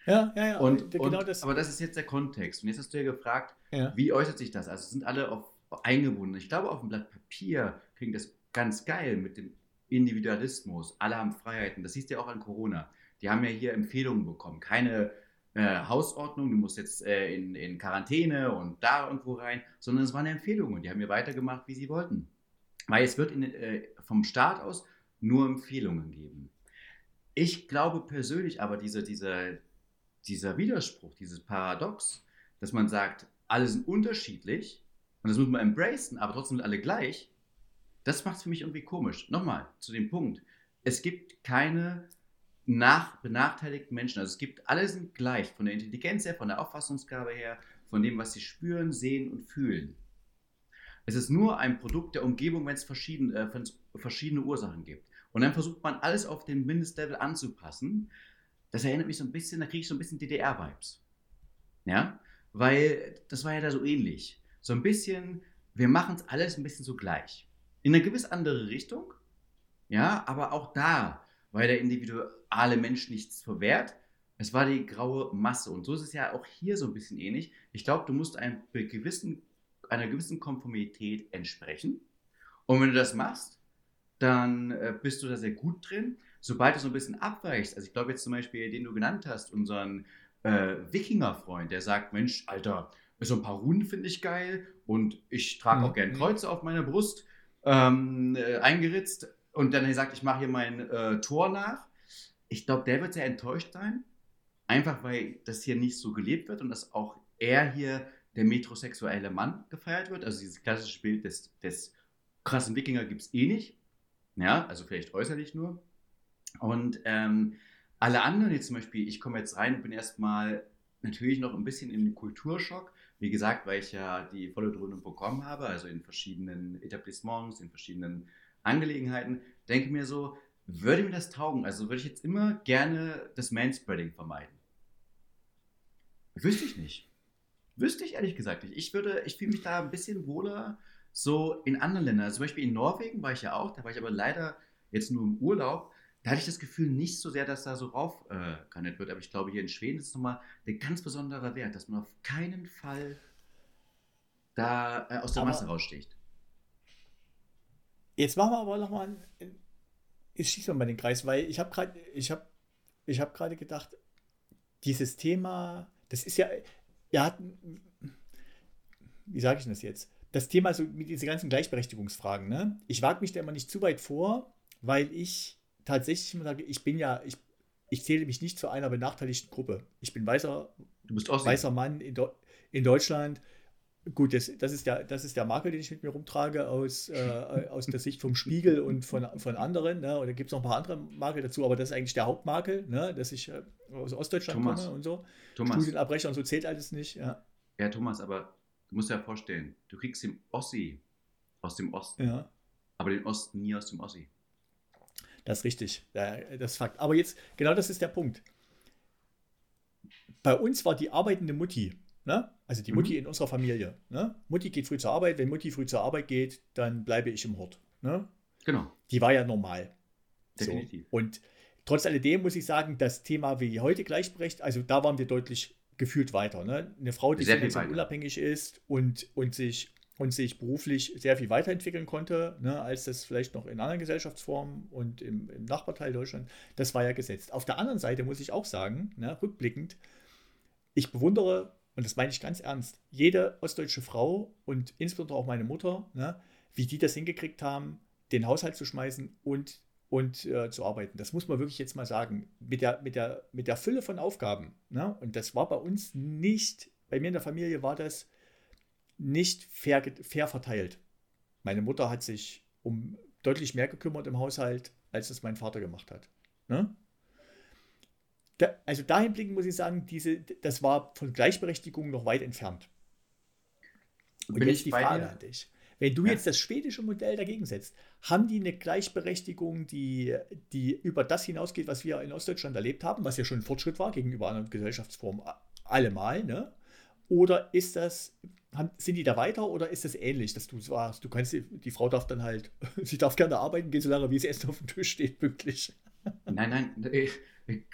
Speaker 2: Ja, ja, ja.
Speaker 1: Und,
Speaker 2: genau
Speaker 1: und,
Speaker 2: das.
Speaker 1: Aber das ist jetzt der Kontext. Und jetzt hast du ja gefragt,
Speaker 2: ja.
Speaker 1: wie äußert sich das? Also sind alle auf, eingebunden. Ich glaube, auf dem Blatt Papier klingt das ganz geil mit dem Individualismus. Alle haben Freiheiten. Das siehst du ja auch an Corona. Die haben ja hier Empfehlungen bekommen. Keine äh, Hausordnung, du musst jetzt äh, in, in Quarantäne und da irgendwo rein, sondern es waren Empfehlungen. Die haben ja weitergemacht, wie sie wollten. Weil es wird in, äh, vom Staat aus nur Empfehlungen geben. Ich glaube persönlich aber, diese, diese, dieser Widerspruch, dieses Paradox, dass man sagt, alle sind unterschiedlich und das muss man embracen, aber trotzdem sind alle gleich, das macht es für mich irgendwie komisch. Nochmal zu dem Punkt. Es gibt keine nach benachteiligten Menschen. Also es gibt, alle sind gleich, von der Intelligenz her, von der Auffassungsgabe her, von dem, was sie spüren, sehen und fühlen. Es ist nur ein Produkt der Umgebung, wenn es verschieden, äh, verschiedene Ursachen gibt. Und dann versucht man alles auf den Mindestlevel anzupassen. Das erinnert mich so ein bisschen, da kriege ich so ein bisschen DDR-Vibes. Ja? weil das war ja da so ähnlich. So ein bisschen, wir machen es alles ein bisschen so gleich. In eine gewiss andere Richtung, ja, aber auch da war der individuelle Mensch nichts verwehrt. Es war die graue Masse. Und so ist es ja auch hier so ein bisschen ähnlich. Ich glaube, du musst einem gewissen, einer gewissen Konformität entsprechen. Und wenn du das machst, dann äh, bist du da sehr gut drin. Sobald du so ein bisschen abweichst, also ich glaube jetzt zum Beispiel, den du genannt hast, unseren äh, Wikinger-Freund, der sagt, Mensch, Alter, so ein paar Runen finde ich geil und ich trage auch mhm. gern Kreuze auf meiner Brust ähm, äh, eingeritzt und dann sagt, ich mache hier mein äh, Tor nach. Ich glaube, der wird sehr enttäuscht sein, einfach weil das hier nicht so gelebt wird und dass auch er hier der metrosexuelle Mann gefeiert wird. Also dieses klassische Bild des, des krassen Wikinger gibt es eh nicht. Ja, also vielleicht äußerlich nur. Und ähm, alle anderen jetzt zum Beispiel, ich komme jetzt rein und bin erstmal natürlich noch ein bisschen den Kulturschock. Wie gesagt, weil ich ja die volle Dröhnung bekommen habe, also in verschiedenen Etablissements, in verschiedenen Angelegenheiten, denke mir so, würde mir das taugen? Also würde ich jetzt immer gerne das Manspreading vermeiden. Wüsste ich nicht. Wüsste ich ehrlich gesagt nicht. Ich würde, ich fühle mich da ein bisschen wohler so in anderen Ländern. Also zum Beispiel in Norwegen war ich ja auch, da war ich aber leider jetzt nur im Urlaub. Da hatte ich das Gefühl nicht so sehr, dass da so raufkannet äh, wird. Aber ich glaube, hier in Schweden ist es nochmal ein ganz besonderer Wert, dass man auf keinen Fall da äh, aus der aber Masse raussticht.
Speaker 2: Jetzt machen wir aber nochmal, jetzt schießen wir mal den Kreis, weil ich habe gerade, ich habe, ich habe gerade gedacht, dieses Thema, das ist ja, wir hatten, wie sage ich das jetzt? Das Thema so mit diesen ganzen Gleichberechtigungsfragen, ne? Ich wage mich da immer nicht zu weit vor, weil ich tatsächlich immer sage, ich bin ja, ich, ich zähle mich nicht zu einer benachteiligten Gruppe. Ich bin weißer, weißer Mann in, in Deutschland Gut, das, das, ist der, das ist der Makel, den ich mit mir rumtrage aus, äh, aus der Sicht vom Spiegel und von, von anderen. Ne? Und da gibt es noch ein paar andere Makel dazu, aber das ist eigentlich der Hauptmakel, ne? dass ich äh, aus Ostdeutschland Thomas, komme und so. Thomas. Studienabbrecher und so zählt alles nicht. Ja.
Speaker 1: ja, Thomas, aber du musst dir ja vorstellen, du kriegst den Ossi aus dem Osten, ja. aber den Osten nie aus dem Ossi.
Speaker 2: Das ist richtig, das ist Fakt. Aber jetzt, genau das ist der Punkt. Bei uns war die arbeitende Mutti Ne? Also die Mutti mhm. in unserer Familie. Ne? Mutti geht früh zur Arbeit. Wenn Mutti früh zur Arbeit geht, dann bleibe ich im Hort. Ne?
Speaker 1: Genau.
Speaker 2: Die war ja normal. Definitiv. So. Und trotz alledem muss ich sagen, das Thema wie heute gleichberechtigt, also da waren wir deutlich gefühlt weiter. Ne? Eine Frau, die finanziell unabhängig ist und, und, sich, und sich beruflich sehr viel weiterentwickeln konnte, ne, als das vielleicht noch in anderen Gesellschaftsformen und im, im Nachbarteil Deutschland, das war ja gesetzt. Auf der anderen Seite muss ich auch sagen, ne, rückblickend, ich bewundere und das meine ich ganz ernst, jede ostdeutsche Frau und insbesondere auch meine Mutter, ne, wie die das hingekriegt haben, den Haushalt zu schmeißen und, und äh, zu arbeiten. Das muss man wirklich jetzt mal sagen. Mit der, mit der, mit der Fülle von Aufgaben. Ne, und das war bei uns nicht, bei mir in der Familie war das nicht fair, fair verteilt. Meine Mutter hat sich um deutlich mehr gekümmert im Haushalt, als es mein Vater gemacht hat. Ne? da, also dahin blicken muss ich sagen, diese, das war von Gleichberechtigung noch weit entfernt. Und Bin jetzt die Frage dir? an dich. Wenn du ja. jetzt das schwedische Modell dagegen setzt, haben die eine Gleichberechtigung, die, die über das hinausgeht, was wir in Ostdeutschland erlebt haben, was ja schon ein Fortschritt war gegenüber anderen Gesellschaftsformen allemal, ne? Oder ist das, sind die da weiter oder ist das ähnlich, dass du sagst, du kannst, die Frau darf dann halt, sie darf gerne arbeiten gehen, solange wie es Essen auf dem Tisch steht, pünktlich.
Speaker 1: Nein, nein,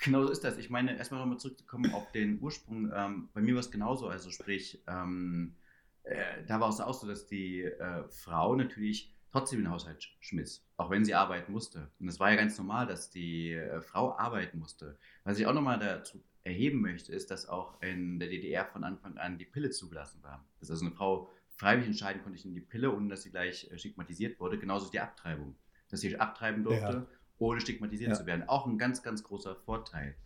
Speaker 1: Genau so ist das. Ich meine, erstmal nochmal zurückzukommen auf den Ursprung. Ähm, bei mir war es genauso. Also sprich, ähm, äh, da war es auch so, dass die äh, Frau natürlich trotzdem den Haushalt schmiss, auch wenn sie arbeiten musste. Und es war ja ganz normal, dass die äh, Frau arbeiten musste. Was ich auch nochmal dazu erheben möchte, ist, dass auch in der DDR von Anfang an die Pille zugelassen war. Dass also eine Frau freiwillig entscheiden konnte, ich in die Pille, ohne dass sie gleich äh, stigmatisiert wurde. Genauso die Abtreibung. Dass sie abtreiben durfte. Ja ohne stigmatisiert ja. zu werden. Auch ein ganz, ganz großer Vorteil.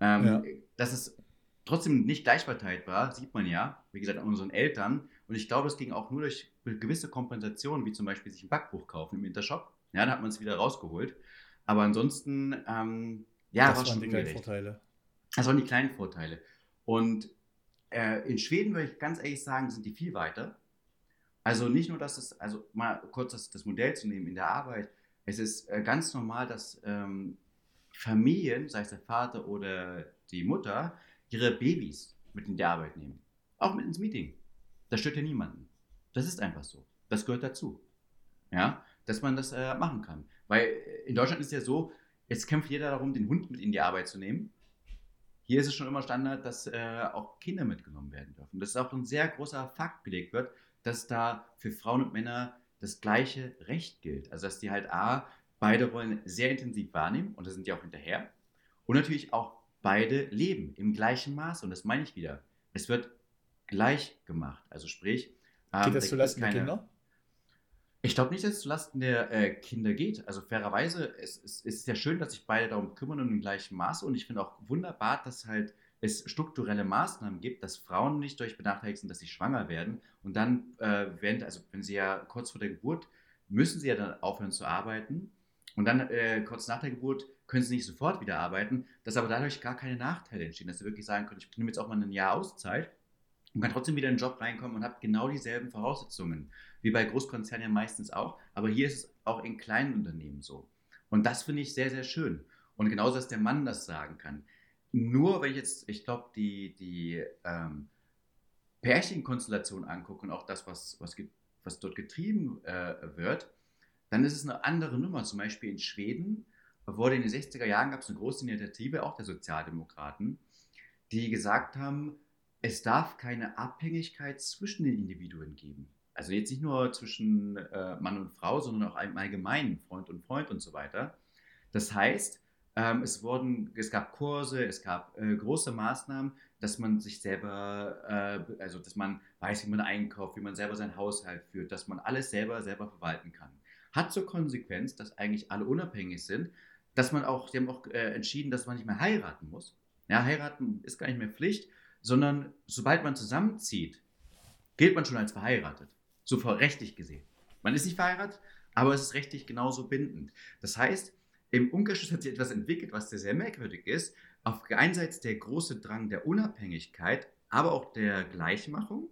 Speaker 1: Ähm, ja. Dass es trotzdem nicht gleichverteilt war, sieht man ja, wie gesagt, an unseren Eltern. Und ich glaube, es ging auch nur durch gewisse Kompensationen, wie zum Beispiel sich ein Backbuch kaufen im Intershop. Ja, da hat man es wieder rausgeholt. Aber ansonsten, ähm, ja,
Speaker 2: das waren die kleinen Vorteile.
Speaker 1: Das waren die kleinen Vorteile. Und äh, in Schweden würde ich ganz ehrlich sagen, sind die viel weiter. Also nicht nur, dass es, also mal kurz das, das Modell zu nehmen in der Arbeit, es ist äh, ganz normal, dass ähm, Familien, sei es der Vater oder die Mutter, ihre Babys mit in die Arbeit nehmen. Auch mit ins Meeting. Das stört ja niemanden. Das ist einfach so. Das gehört dazu. Ja, dass man das äh, machen kann. Weil äh, in Deutschland ist ja so, jetzt kämpft jeder darum, den Hund mit in die Arbeit zu nehmen. Hier ist es schon immer Standard, dass äh, auch Kinder mitgenommen werden dürfen. Das ist auch ein sehr großer Fakt belegt wird, dass da für Frauen und Männer das gleiche Recht gilt. Also dass die halt A, beide Rollen sehr intensiv wahrnehmen und da sind die auch hinterher. Und natürlich auch beide leben im gleichen Maß. Und das meine ich wieder. Es wird gleich gemacht. Also sprich.
Speaker 2: Ähm, Geht das zulasten der Kinder?
Speaker 1: Ich glaube nicht, dass es zulasten der äh, Kinder geht. Also fairerweise, es, es, es, ist ja schön, dass sich beide darum kümmern und im gleichen Maße. Und ich finde auch wunderbar, dass halt es strukturelle Maßnahmen gibt, dass Frauen nicht durch benachteiligt sind, dass sie schwanger werden. Und dann, äh, während, also wenn sie ja kurz vor der Geburt, müssen sie ja dann aufhören zu arbeiten. Und dann äh, kurz nach der Geburt können sie nicht sofort wieder arbeiten, dass aber dadurch gar keine Nachteile entstehen, dass sie wirklich sagen können, ich nehme jetzt auch mal ein Jahr Auszeit und kann trotzdem wieder in den Job reinkommen und habe genau dieselben Voraussetzungen, wie bei Großkonzernen ja meistens auch, aber hier ist es auch in kleinen Unternehmen so. Und das finde ich sehr, sehr schön. Und genauso, dass der Mann das sagen kann. Nur wenn ich jetzt, ich glaube, die, die ähm, Pärchenkonstellation angucke und auch das, was, was, was dort getrieben äh, wird, dann ist es eine andere Nummer. Zum Beispiel in Schweden wurde in den 60er Jahren gab es eine große Initiative, auch der Sozialdemokraten, die gesagt haben, es darf keine Abhängigkeit zwischen den Individuen geben. Also jetzt nicht nur zwischen äh, Mann und Frau, sondern auch im Allgemeinen Freund und Freund und so weiter. Das heißt, ähm, es, wurden, es gab Kurse, es gab äh, große Maßnahmen, dass man sich selber, äh, also dass man weiß, wie man einkauft, wie man selber seinen Haushalt führt, dass man alles selber selber verwalten kann. Hat zur Konsequenz, dass eigentlich alle unabhängig sind, dass man auch, sie haben auch äh, entschieden, dass man nicht mehr heiraten muss. Ja, heiraten ist gar nicht mehr Pflicht, sondern sobald man zusammenzieht, gilt man schon als verheiratet. So rechtlich gesehen. Man ist nicht verheiratet, aber es ist rechtlich genauso bindend. Das heißt, im Umkehrschluss hat sich etwas entwickelt, was sehr, sehr merkwürdig ist. Auf Seite der große Drang der Unabhängigkeit, aber auch der Gleichmachung,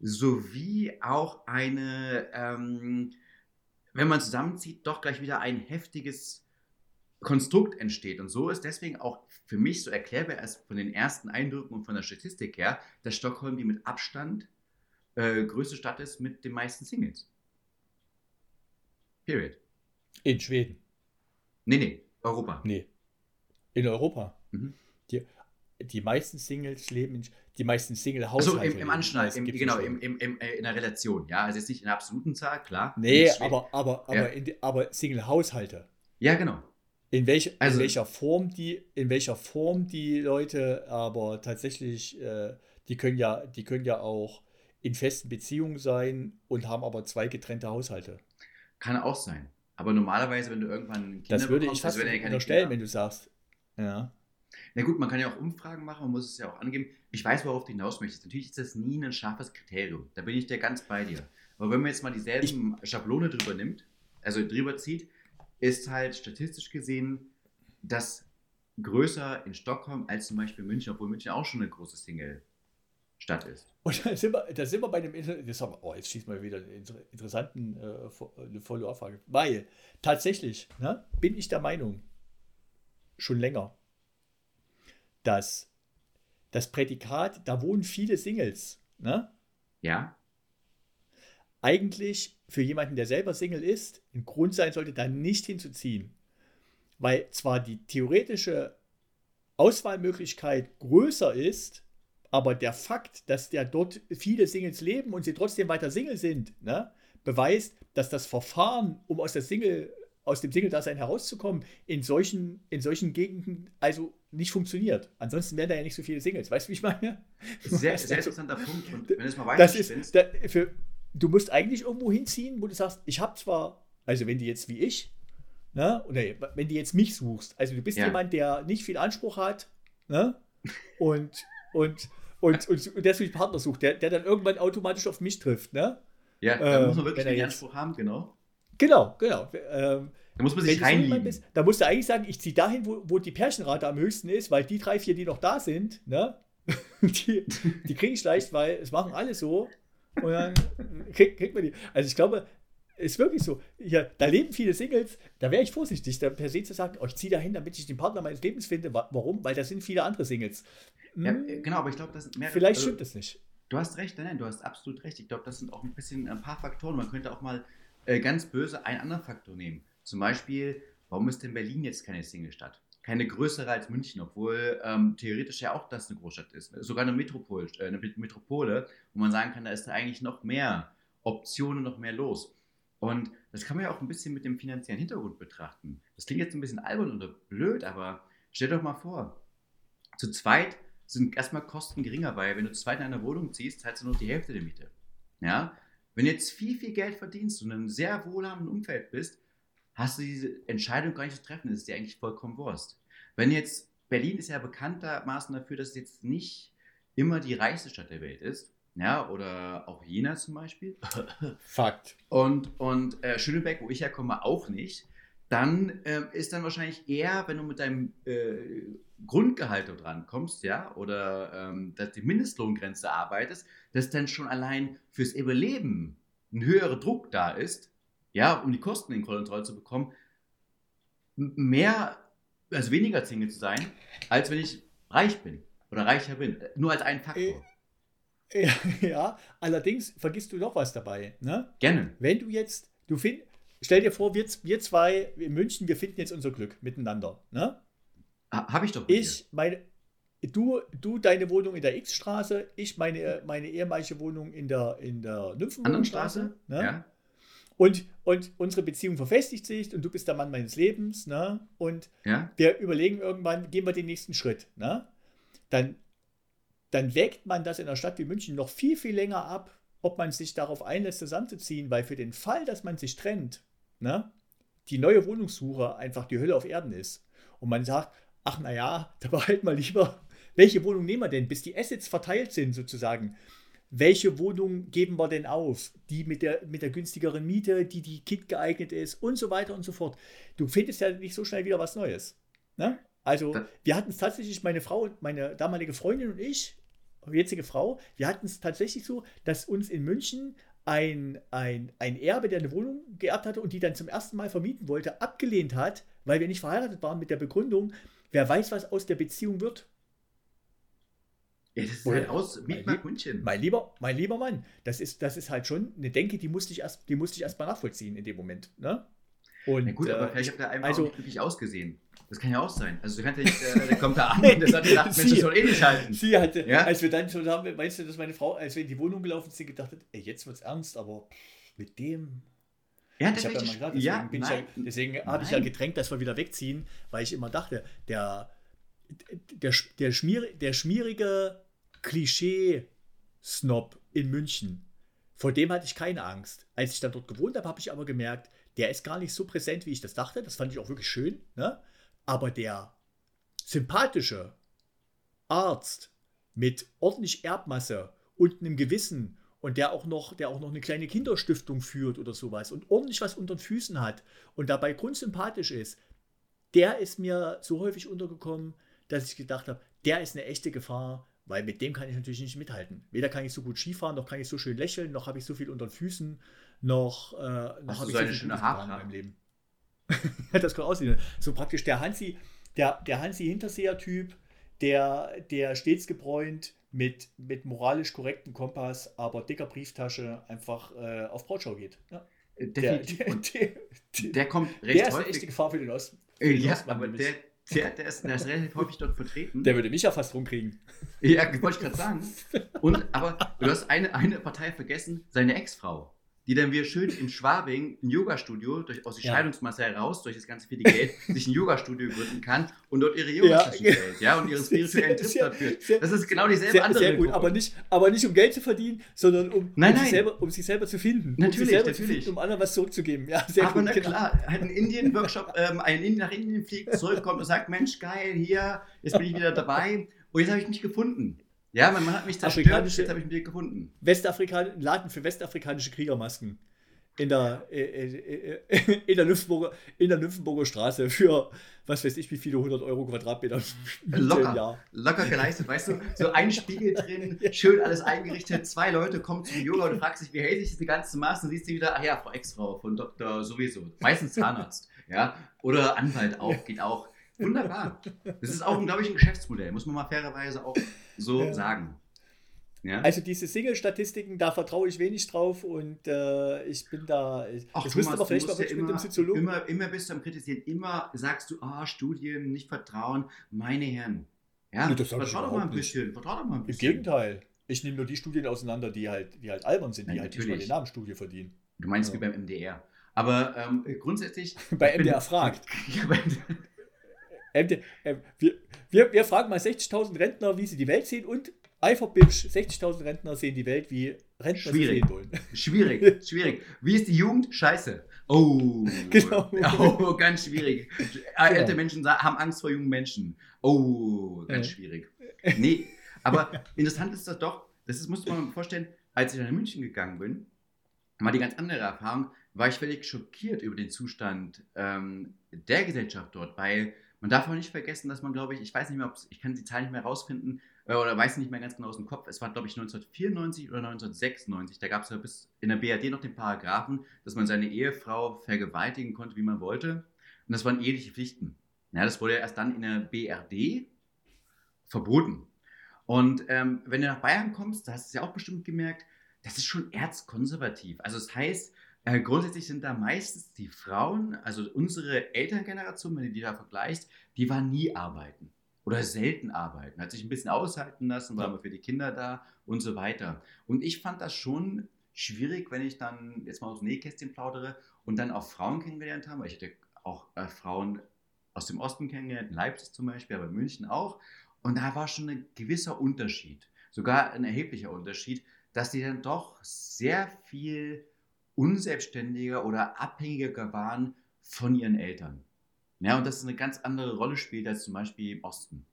Speaker 1: sowie auch eine, ähm, wenn man zusammenzieht, doch gleich wieder ein heftiges Konstrukt entsteht. Und so ist deswegen auch für mich so erklärbar erst von den ersten Eindrücken und von der Statistik her, dass Stockholm die mit Abstand äh, größte Stadt ist mit den meisten Singles. Period.
Speaker 2: In Schweden.
Speaker 1: Nee, nee, Europa.
Speaker 2: Nee. In Europa. Mhm. Die, die meisten Singles leben in, die meisten Single-Haushalte.
Speaker 1: Also im, im Anschnitt, im, genau, im, im, äh, in der Relation, ja. Also jetzt nicht in der absoluten Zahl, klar.
Speaker 2: Nee, aber, aber, aber, ja. aber Single-Haushalte.
Speaker 1: Ja, genau.
Speaker 2: In, welch, also, in, welcher Form die, in welcher Form die Leute aber tatsächlich, äh, die können ja, die können ja auch in festen Beziehungen sein und haben aber zwei getrennte Haushalte.
Speaker 1: Kann auch sein. Aber normalerweise, wenn du irgendwann
Speaker 2: Kinder Das würde bekommst, ich fast ja unterstellen, wenn du sagst. Ja.
Speaker 1: Na gut, man kann ja auch Umfragen machen, man muss es ja auch angeben. Ich weiß, worauf du hinaus möchtest. Natürlich ist das nie ein scharfes Kriterium. Da bin ich dir ganz bei dir. Aber wenn man jetzt mal dieselben ich, Schablone drüber nimmt, also drüber zieht, ist halt statistisch gesehen das größer in Stockholm als zum Beispiel München, obwohl München auch schon eine große Single-Stadt ist.
Speaker 2: Und da sind wir, da sind wir bei wir, oh, jetzt schießt mal wieder einen interessanten äh, Follow-up-Frage. Weil tatsächlich ne, bin ich der Meinung, schon länger, dass das Prädikat, da wohnen viele Singles, ne?
Speaker 1: Ja
Speaker 2: eigentlich für jemanden, der selber Single ist, ein Grund sein sollte, da nicht hinzuziehen. Weil zwar die theoretische Auswahlmöglichkeit größer ist, aber der Fakt, dass der dort viele Singles leben und sie trotzdem weiter Single sind, ne, beweist, dass das Verfahren, um aus der Single aus dem Single-Dasein herauszukommen, in solchen, in solchen Gegenden also nicht funktioniert. Ansonsten wären da ja nicht so viele Singles. Weißt du, wie ich meine?
Speaker 1: Sehr, sehr interessanter Punkt. Und wenn
Speaker 2: du es mal weiter das ist, da, für, du musst eigentlich irgendwo hinziehen, wo du sagst, ich habe zwar, also wenn du jetzt wie ich, ne, oder wenn du jetzt mich suchst, also du bist ja. jemand, der nicht viel Anspruch hat, ne, und, und, und, und, und der sich Partner sucht, der, der dann irgendwann automatisch auf mich trifft, ne?
Speaker 1: Ja, da äh, muss man wirklich den Anspruch haben, genau.
Speaker 2: Genau, genau. Ähm,
Speaker 1: da muss man sich reinlieben.
Speaker 2: Bist, da musst du eigentlich sagen, ich ziehe dahin, wo, wo die Pärchenrate am höchsten ist, weil die drei, vier, die noch da sind, ne, die, die kriege ich leicht, weil es machen alle so. Und dann kriegt, kriegt man die. Also ich glaube, ist wirklich so. Hier, da leben viele Singles, da wäre ich vorsichtig, da per se zu sagen, oh, ich ziehe dahin, damit ich den Partner meines Lebens finde. Warum? Weil da sind viele andere Singles.
Speaker 1: Hm, ja, genau, aber ich glaube, das
Speaker 2: mehr. Vielleicht also, stimmt das nicht.
Speaker 1: Du hast recht, nein, du hast absolut recht. Ich glaube, das sind auch ein bisschen ein paar Faktoren. Man könnte auch mal äh, ganz böse einen anderen Faktor nehmen. Zum Beispiel, warum ist denn Berlin jetzt keine Singlestadt? Keine größere als München, obwohl ähm, theoretisch ja auch das eine Großstadt ist. Sogar eine, Metropol, äh, eine Metropole, wo man sagen kann, da ist da eigentlich noch mehr Optionen, noch mehr los. Und das kann man ja auch ein bisschen mit dem finanziellen Hintergrund betrachten. Das klingt jetzt ein bisschen albern oder blöd, aber stell doch mal vor, zu zweit sind erstmal Kosten geringer, weil wenn du zu zweit in einer Wohnung ziehst, zahlst du nur die Hälfte der Miete. Ja? Wenn du jetzt viel, viel Geld verdienst und in einem sehr wohlhabenden Umfeld bist, hast du diese Entscheidung gar nicht zu treffen. Das ist dir eigentlich vollkommen Wurst. Wenn jetzt, Berlin ist ja bekanntermaßen dafür, dass es jetzt nicht immer die reichste Stadt der Welt ist. Ja, oder auch Jena zum Beispiel.
Speaker 2: Fakt.
Speaker 1: Und, und äh, Schönebeck, wo ich herkomme, auch nicht. Dann äh, ist dann wahrscheinlich eher, wenn du mit deinem äh, Grundgehalt dran kommst, ja, oder ähm, dass die Mindestlohngrenze arbeitest, dass dann schon allein fürs Überleben ein höherer Druck da ist, ja, um die Kosten in Kontrolle zu bekommen, mehr, also weniger Single zu sein, als wenn ich reich bin oder reicher bin. Nur als ein Faktor.
Speaker 2: Äh, ja, ja, allerdings vergisst du noch was dabei. Ne?
Speaker 1: Gerne.
Speaker 2: Wenn du jetzt, du find, stell dir vor, wir, wir zwei in München, wir finden jetzt unser Glück miteinander. Ne?
Speaker 1: Habe ich doch.
Speaker 2: Ich, meine, du, du deine Wohnung in der X-Straße, ich meine, meine ehemalige Wohnung in der, in der Nymphenstraße. Ne? Ja. Und, und unsere Beziehung verfestigt sich und du bist der Mann meines Lebens. Ne? Und ja. wir überlegen irgendwann, gehen wir den nächsten Schritt. Ne? Dann, dann wägt man das in einer Stadt wie München noch viel, viel länger ab, ob man sich darauf einlässt, zusammenzuziehen, weil für den Fall, dass man sich trennt, ne, die neue Wohnungssuche einfach die Hölle auf Erden ist. Und man sagt, ach naja, da behalten wir lieber, welche Wohnung nehmen wir denn, bis die Assets verteilt sind sozusagen. Welche Wohnung geben wir denn auf? Die mit der, mit der günstigeren Miete, die die Kit geeignet ist und so weiter und so fort. Du findest ja nicht so schnell wieder was Neues. Ne? Also, wir hatten es tatsächlich, meine Frau, meine damalige Freundin und ich, jetzige Frau, wir hatten es tatsächlich so, dass uns in München ein, ein, ein Erbe, der eine Wohnung geerbt hatte und die dann zum ersten Mal vermieten wollte, abgelehnt hat, weil wir nicht verheiratet waren mit der Begründung, wer weiß, was aus der Beziehung wird.
Speaker 1: Ja, das ist halt aus
Speaker 2: Mietmarkt München. Mein lieber, mein lieber Mann, das ist, das ist halt schon eine Denke, die musste ich erst, die musste ich erst mal nachvollziehen in dem Moment. Ne?
Speaker 1: Und, ja gut, aber äh, vielleicht hat der einfach also, nicht glücklich ausgesehen. Das kann ja auch sein. Also du kannst ja nicht, äh, der kommt da an und der hat gedacht, Mensch, das soll eh nicht halten.
Speaker 2: Sie hatte, ja? als wir dann schon haben, meinst du, dass meine Frau, als wir in die Wohnung gelaufen sind, gedacht hat, ey, jetzt wird's ernst, aber mit dem. Ja, ich habe ja mal gesagt, deswegen, ja, ja, deswegen habe ich ja gedrängt, dass wir wieder wegziehen, weil ich immer dachte, der, der, der, schmier, der schmierige Klischee-Snob in München, vor dem hatte ich keine Angst. Als ich dann dort gewohnt habe, habe ich aber gemerkt, der ist gar nicht so präsent, wie ich das dachte. Das fand ich auch wirklich schön. Ne? Aber der sympathische Arzt mit ordentlich Erbmasse und einem Gewissen und der auch noch, der auch noch eine kleine Kinderstiftung führt oder sowas und ordentlich was unter den Füßen hat und dabei grundsympathisch ist, der ist mir so häufig untergekommen, dass ich gedacht habe, der ist eine echte Gefahr, weil mit dem kann ich natürlich nicht mithalten. Weder kann ich so gut Skifahren, noch kann ich so schön lächeln, noch habe ich so viel unter den Füßen, noch, äh, noch habe ich so,
Speaker 1: eine schöne Haare in meinem Leben.
Speaker 2: das kann aussehen. So praktisch der Hansi, der, der Hansi Hinterseher-Typ, der, der stets gebräunt mit, mit moralisch korrektem Kompass, aber dicker Brieftasche einfach äh, auf Brautschau geht. Ja.
Speaker 1: Äh, definitiv. Der, der, der, der, kommt recht
Speaker 2: Der ist eine echte Gefahr für den Osten.
Speaker 1: Äh, ja, aber der, der, der, ist, der ist relativ häufig dort vertreten.
Speaker 2: Der würde mich ja fast rumkriegen.
Speaker 1: Ja, wollte ich gerade sagen. Und, aber du hast eine, eine Partei vergessen, seine Ex-Frau die dann wieder schön in Schwabing ein Yoga-Studio durch, aus der ja. Scheidungsmasse heraus, durch das ganze viele Geld, sich ein Yoga-Studio gründen kann und dort ihre Yoga-Session ja. stellt, ja, und ihren spirituellen dort führt. Das ist genau dieselbe
Speaker 2: sehr,
Speaker 1: andere
Speaker 2: Sehr gut, aber nicht, aber nicht um Geld zu verdienen, sondern um,
Speaker 1: nein,
Speaker 2: um,
Speaker 1: nein.
Speaker 2: Sich, selber, um sich selber zu finden.
Speaker 1: Natürlich,
Speaker 2: um sich selber
Speaker 1: natürlich.
Speaker 2: Finden, um anderen was zurückzugeben. Ja, sehr
Speaker 1: aber gut, na genau. klar, ein Indien-Workshop, ähm, ein Indien nach Indien fliegt, zurückkommt und sagt, Mensch, geil, hier, jetzt bin ich wieder dabei und jetzt habe ich mich gefunden. Ja, mein Mann hat mich zerstört, jetzt habe ich mich gefunden.
Speaker 2: Westafrikan Laden für westafrikanische Kriegermasken in der, äh, äh, äh, in der, Nymphenburger, in der Nymphenburger Straße für was weiß ich, wie viele hundert Euro Quadratmeter
Speaker 1: locker, locker geleistet, weißt du? So ein Spiegel drin, schön alles eingerichtet, zwei Leute kommen zum Yoga und fragst dich, wie hält sich das die ganze Maß und siehst du wieder, ach ja, Frau Ex-Frau von Dr. sowieso, meistens Zahnarzt, ja, oder Anwalt auch, geht auch. Wunderbar. Das ist auch, glaube ich, ein Geschäftsmodell, muss man mal fairerweise auch so ja. sagen.
Speaker 2: Ja? Also diese Single-Statistiken, da vertraue ich wenig drauf und äh, ich bin da.
Speaker 1: Ach, das müsste aber vielleicht mal ja immer, mit dem Soziologen. Immer, immer bist du am Kritisieren, immer sagst du, ah, oh, Studien, nicht vertrauen, meine Herren. Ja, nee, vertrau doch mal ein bisschen.
Speaker 2: Vertrau doch mal ein bisschen. Im Gegenteil. Ich nehme nur die Studien auseinander, die halt, die halt albern sind, die ja, halt nicht mal den Namen Studie verdienen.
Speaker 1: Du meinst ja. wie beim MDR. Aber ähm, grundsätzlich.
Speaker 2: Bei MDR fragt. ja, bei MDR, äh, wir, wir, wir fragen mal 60.000 Rentner, wie sie die Welt sehen und Eiferbitsch, 60.000 Rentner sehen die Welt, wie Rentner
Speaker 1: schwierig.
Speaker 2: sehen wollen.
Speaker 1: Schwierig, schwierig. Wie ist die Jugend? Scheiße. Oh, genau. oh ganz schwierig. Genau. Alte Menschen haben Angst vor jungen Menschen. Oh, ganz ja. schwierig. Nee, aber interessant ist das doch, das ist, musst du mal vorstellen, als ich nach München gegangen bin, war die ganz andere Erfahrung, war ich völlig schockiert über den Zustand ähm, der Gesellschaft dort, weil man darf auch nicht vergessen, dass man, glaube ich, ich weiß nicht mehr, ich kann die Zahl nicht mehr rausfinden, äh, oder weiß nicht mehr ganz genau aus dem Kopf, es war glaube ich 1994 oder 1996, da gab es ja bis in der BRD noch den Paragraphen, dass man seine Ehefrau vergewaltigen konnte, wie man wollte. Und das waren eheliche Pflichten. Ja, das wurde ja erst dann in der BRD verboten. Und ähm, wenn du nach Bayern kommst, da hast du es ja auch bestimmt gemerkt, das ist schon erzkonservativ. Also das heißt, äh, grundsätzlich sind da meistens die Frauen, also unsere Elterngeneration, wenn du die da vergleichst, die waren nie arbeiten oder selten arbeiten, hat sich ein bisschen aushalten lassen, war immer für die Kinder da und so weiter. Und ich fand das schon schwierig, wenn ich dann jetzt mal aus Nähkästchen plaudere und dann auch Frauen kennengelernt habe. Ich hatte auch äh, Frauen aus dem Osten kennengelernt, in Leipzig zum Beispiel, aber in München auch. Und da war schon ein gewisser Unterschied, sogar ein erheblicher Unterschied, dass die dann doch sehr viel unselbstständiger oder abhängiger waren von ihren Eltern. Ja, und dass es eine ganz andere Rolle spielt als zum Beispiel im Osten.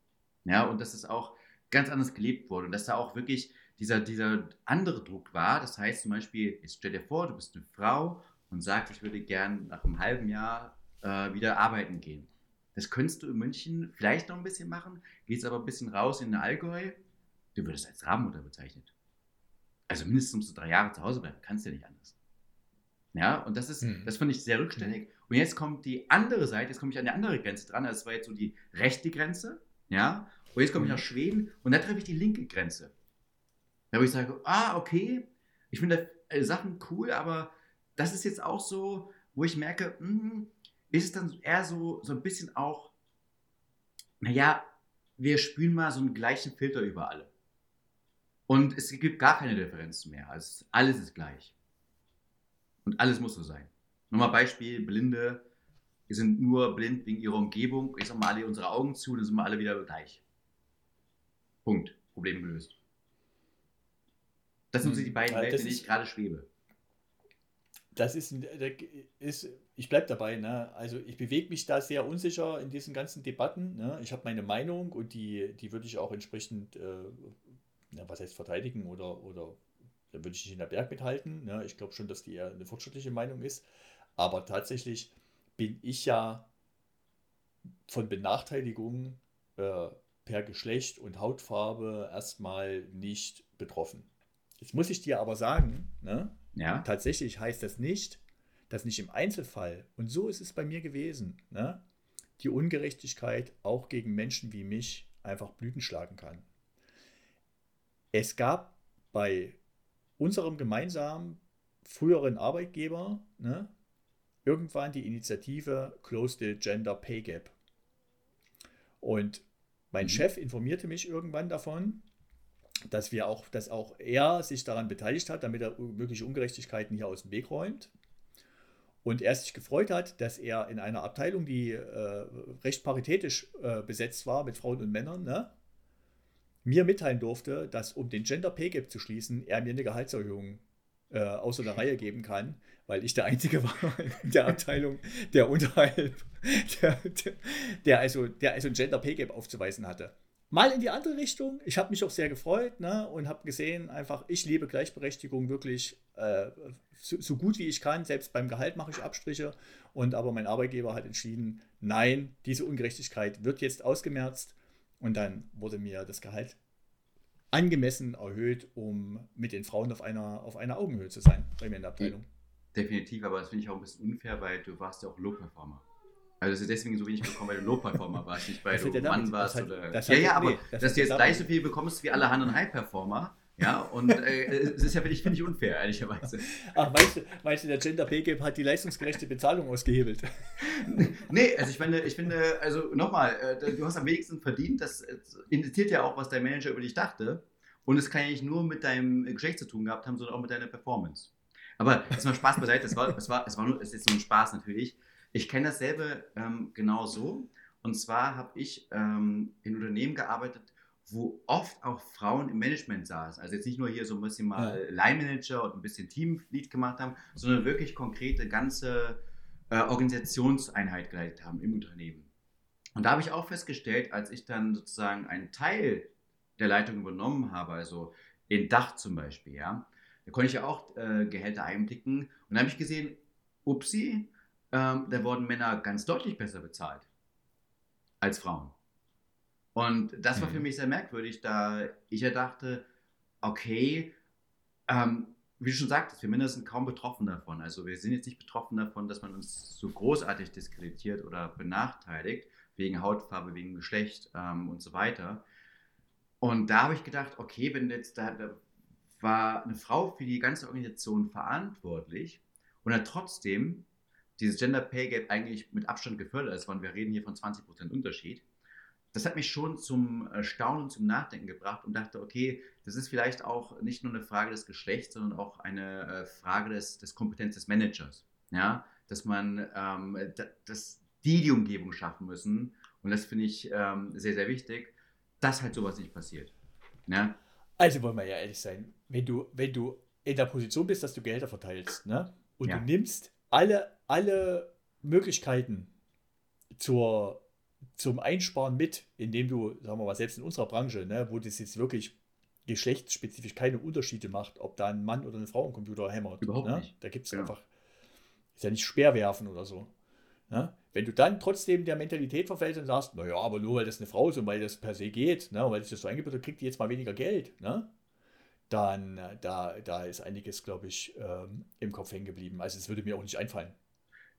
Speaker 1: Ja, und dass es auch ganz anders gelebt wurde und dass da auch wirklich dieser, dieser andere Druck war. Das heißt zum Beispiel, jetzt stell dir vor, du bist eine Frau und sagst, ich würde gern nach einem halben Jahr äh, wieder arbeiten gehen. Das könntest du in München vielleicht noch ein bisschen machen, gehst aber ein bisschen raus in den Allgäu, du würdest als Rabenmutter bezeichnet. Also mindestens drei Jahre zu Hause bleiben, kannst ja nicht anders. Ja, und das ist, mhm. das fand ich sehr rückständig. Mhm. Und jetzt kommt die andere Seite, jetzt komme ich an die andere Grenze dran. Das war jetzt so die rechte Grenze, ja. Und jetzt komme ich mhm. nach Schweden und da treffe ich die linke Grenze. Da wo ich sage, ah, okay, ich finde äh, Sachen cool, aber das ist jetzt auch so, wo ich merke, mh, hm, ist es dann eher so, so ein bisschen auch, naja, wir spülen mal so einen gleichen Filter über alle. Und es gibt gar keine Differenzen mehr. Also alles ist gleich. Und alles muss so sein. Nochmal Beispiel, Blinde, wir sind nur blind wegen ihrer Umgebung. Ich sag mal alle unsere Augen zu, dann sind wir alle wieder gleich. Punkt. Problem gelöst. Das sind so hm. die beiden Welten, in denen ich gerade schwebe.
Speaker 2: Das ist, ist ich bleibe dabei, ne? also ich bewege mich da sehr unsicher in diesen ganzen Debatten. Ne? Ich habe meine Meinung und die, die würde ich auch entsprechend, äh, na, was heißt verteidigen oder, oder da würde ich nicht in der Berg mithalten. Ne? Ich glaube schon, dass die eher eine fortschrittliche Meinung ist. Aber tatsächlich bin ich ja von Benachteiligungen äh, per Geschlecht und Hautfarbe erstmal nicht betroffen. Jetzt muss ich dir aber sagen, ne? ja. tatsächlich heißt das nicht, dass nicht im Einzelfall, und so ist es bei mir gewesen, ne? die Ungerechtigkeit auch gegen Menschen wie mich einfach Blüten schlagen kann. Es gab bei unserem gemeinsamen früheren Arbeitgeber ne, irgendwann die Initiative Close the Gender Pay Gap. Und mein mhm. Chef informierte mich irgendwann davon, dass wir auch, dass auch er sich daran beteiligt hat, damit er mögliche Ungerechtigkeiten hier aus dem Weg räumt. Und er sich gefreut hat, dass er in einer Abteilung, die äh, recht paritätisch äh, besetzt war mit Frauen und Männern, ne, mir mitteilen durfte, dass um den Gender Pay Gap zu schließen, er mir eine Gehaltserhöhung äh, außer der Reihe geben kann, weil ich der Einzige war in der Abteilung, der unterhalb, der, der, der, also, der also ein Gender Pay Gap aufzuweisen hatte. Mal in die andere Richtung. Ich habe mich auch sehr gefreut ne, und habe gesehen, einfach, ich liebe Gleichberechtigung wirklich äh, so, so, gut wie ich kann. Selbst beim Gehalt mache ich Abstriche. Und aber mein Arbeitgeber hat entschieden, nein, diese Ungerechtigkeit wird jetzt ausgemerzt. Und dann wurde mir das Gehalt angemessen erhöht, um mit den Frauen auf einer, auf einer Augenhöhe zu sein bei mir in der Abteilung.
Speaker 1: Definitiv, aber das finde ich auch ein bisschen unfair, weil du warst ja auch Low-Performer. Also das ist deswegen so wenig bekommen, weil du Low-Performer warst, nicht weil du Mann warst. Hat, oder, ja, ja, aber nee, dass du jetzt gleich so viel bekommst wie alle und High-Performer, Ja, und äh, es ist ja, finde ich, find ich unfair, ehrlicherweise.
Speaker 2: Ach, meinst du, meinst du, der Gender Pay Gap hat die leistungsgerechte Bezahlung ausgehebelt?
Speaker 1: nee, also ich finde, ich finde, also nochmal, äh, du hast am wenigsten verdient, das indiziert ja auch, was dein Manager über dich dachte. Und es kann ja nicht nur mit deinem Geschlecht zu tun gehabt haben, sondern auch mit deiner Performance. Aber jetzt mal Spaß beiseite, es war, es war, es war nur, es ist so ein Spaß natürlich. Ich kenne dasselbe ähm, genau so. Und zwar habe ich ähm, in Unternehmen gearbeitet, wo oft auch Frauen im Management saßen. Also jetzt nicht nur hier so ein bisschen mal ja. Line-Manager und ein bisschen Teamlead gemacht haben, sondern wirklich konkrete ganze äh, Organisationseinheit geleitet haben im Unternehmen. Und da habe ich auch festgestellt, als ich dann sozusagen einen Teil der Leitung übernommen habe, also in Dach zum Beispiel, ja, da konnte ich ja auch äh, Gehälter einblicken und da habe ich gesehen, upsi, ähm, da wurden Männer ganz deutlich besser bezahlt als Frauen. Und das war für mhm. mich sehr merkwürdig, da ich ja dachte, okay, ähm, wie du schon sagtest, wir Männer sind kaum betroffen davon. Also wir sind jetzt nicht betroffen davon, dass man uns so großartig diskreditiert oder benachteiligt, wegen Hautfarbe, wegen Geschlecht ähm, und so weiter. Und da habe ich gedacht, okay, wenn jetzt da, da war eine Frau für die ganze Organisation verantwortlich und hat trotzdem dieses Gender Pay Gap eigentlich mit Abstand gefördert ist, weil wir reden hier von 20% Unterschied das hat mich schon zum äh, Staunen, zum Nachdenken gebracht und dachte, okay, das ist vielleicht auch nicht nur eine Frage des Geschlechts, sondern auch eine äh, Frage des, des Kompetenz des Managers. Ja, dass man, ähm, dass die die Umgebung schaffen müssen und das finde ich ähm, sehr, sehr wichtig, dass halt sowas nicht passiert. Ja?
Speaker 2: Also wollen wir ja ehrlich sein, wenn du, wenn du in der Position bist, dass du Gelder verteilst, ne? Und ja. du nimmst alle, alle Möglichkeiten zur zum Einsparen mit, indem du, sagen wir mal, selbst in unserer Branche, ne, wo das jetzt wirklich geschlechtsspezifisch keine Unterschiede macht, ob da ein Mann oder eine Frau am Computer hämmert.
Speaker 1: Überhaupt
Speaker 2: ne?
Speaker 1: nicht.
Speaker 2: Da gibt es ja. einfach, ist ja nicht Speerwerfen oder so. Ne? Wenn du dann trotzdem der Mentalität verfällst und sagst, naja, aber nur weil das eine Frau ist und weil das per se geht, ne, weil sich das so eingebildet kriegt die jetzt mal weniger Geld, ne? dann äh, da, da ist einiges, glaube ich, ähm, im Kopf hängen geblieben. Also es würde mir auch nicht einfallen.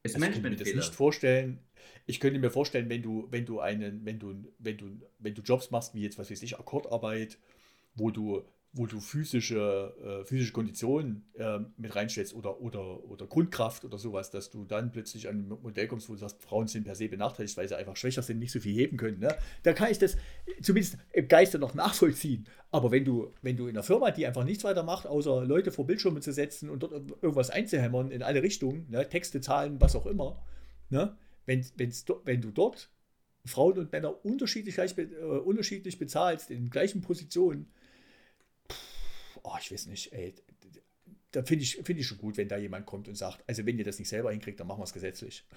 Speaker 1: Ist
Speaker 2: also ich könnte mir das nicht vorstellen. Ich könnte mir vorstellen, wenn du, wenn du einen, wenn du, wenn du, wenn du Jobs machst, wie jetzt, was weiß ich, Akkordarbeit, wo du wo du physische, äh, physische Konditionen äh, mit reinstellst oder, oder, oder Grundkraft oder sowas, dass du dann plötzlich an ein Modell kommst, wo du sagst, Frauen sind per se benachteiligt, weil sie einfach schwächer sind, nicht so viel heben können. Ne? Da kann ich das zumindest im Geiste noch nachvollziehen. Aber wenn du, wenn du in einer Firma, die einfach nichts weiter macht, außer Leute vor Bildschirme zu setzen und dort irgendwas einzuhämmern in alle Richtungen, ne? Texte, Zahlen, was auch immer, ne? wenn, wenn's, wenn du dort Frauen und Männer unterschiedlich, gleich, äh, unterschiedlich bezahlst, in gleichen Positionen, oh, ich weiß nicht, ey, da finde ich, find ich schon gut, wenn da jemand kommt und sagt, also wenn ihr das nicht selber hinkriegt, dann machen wir es gesetzlich.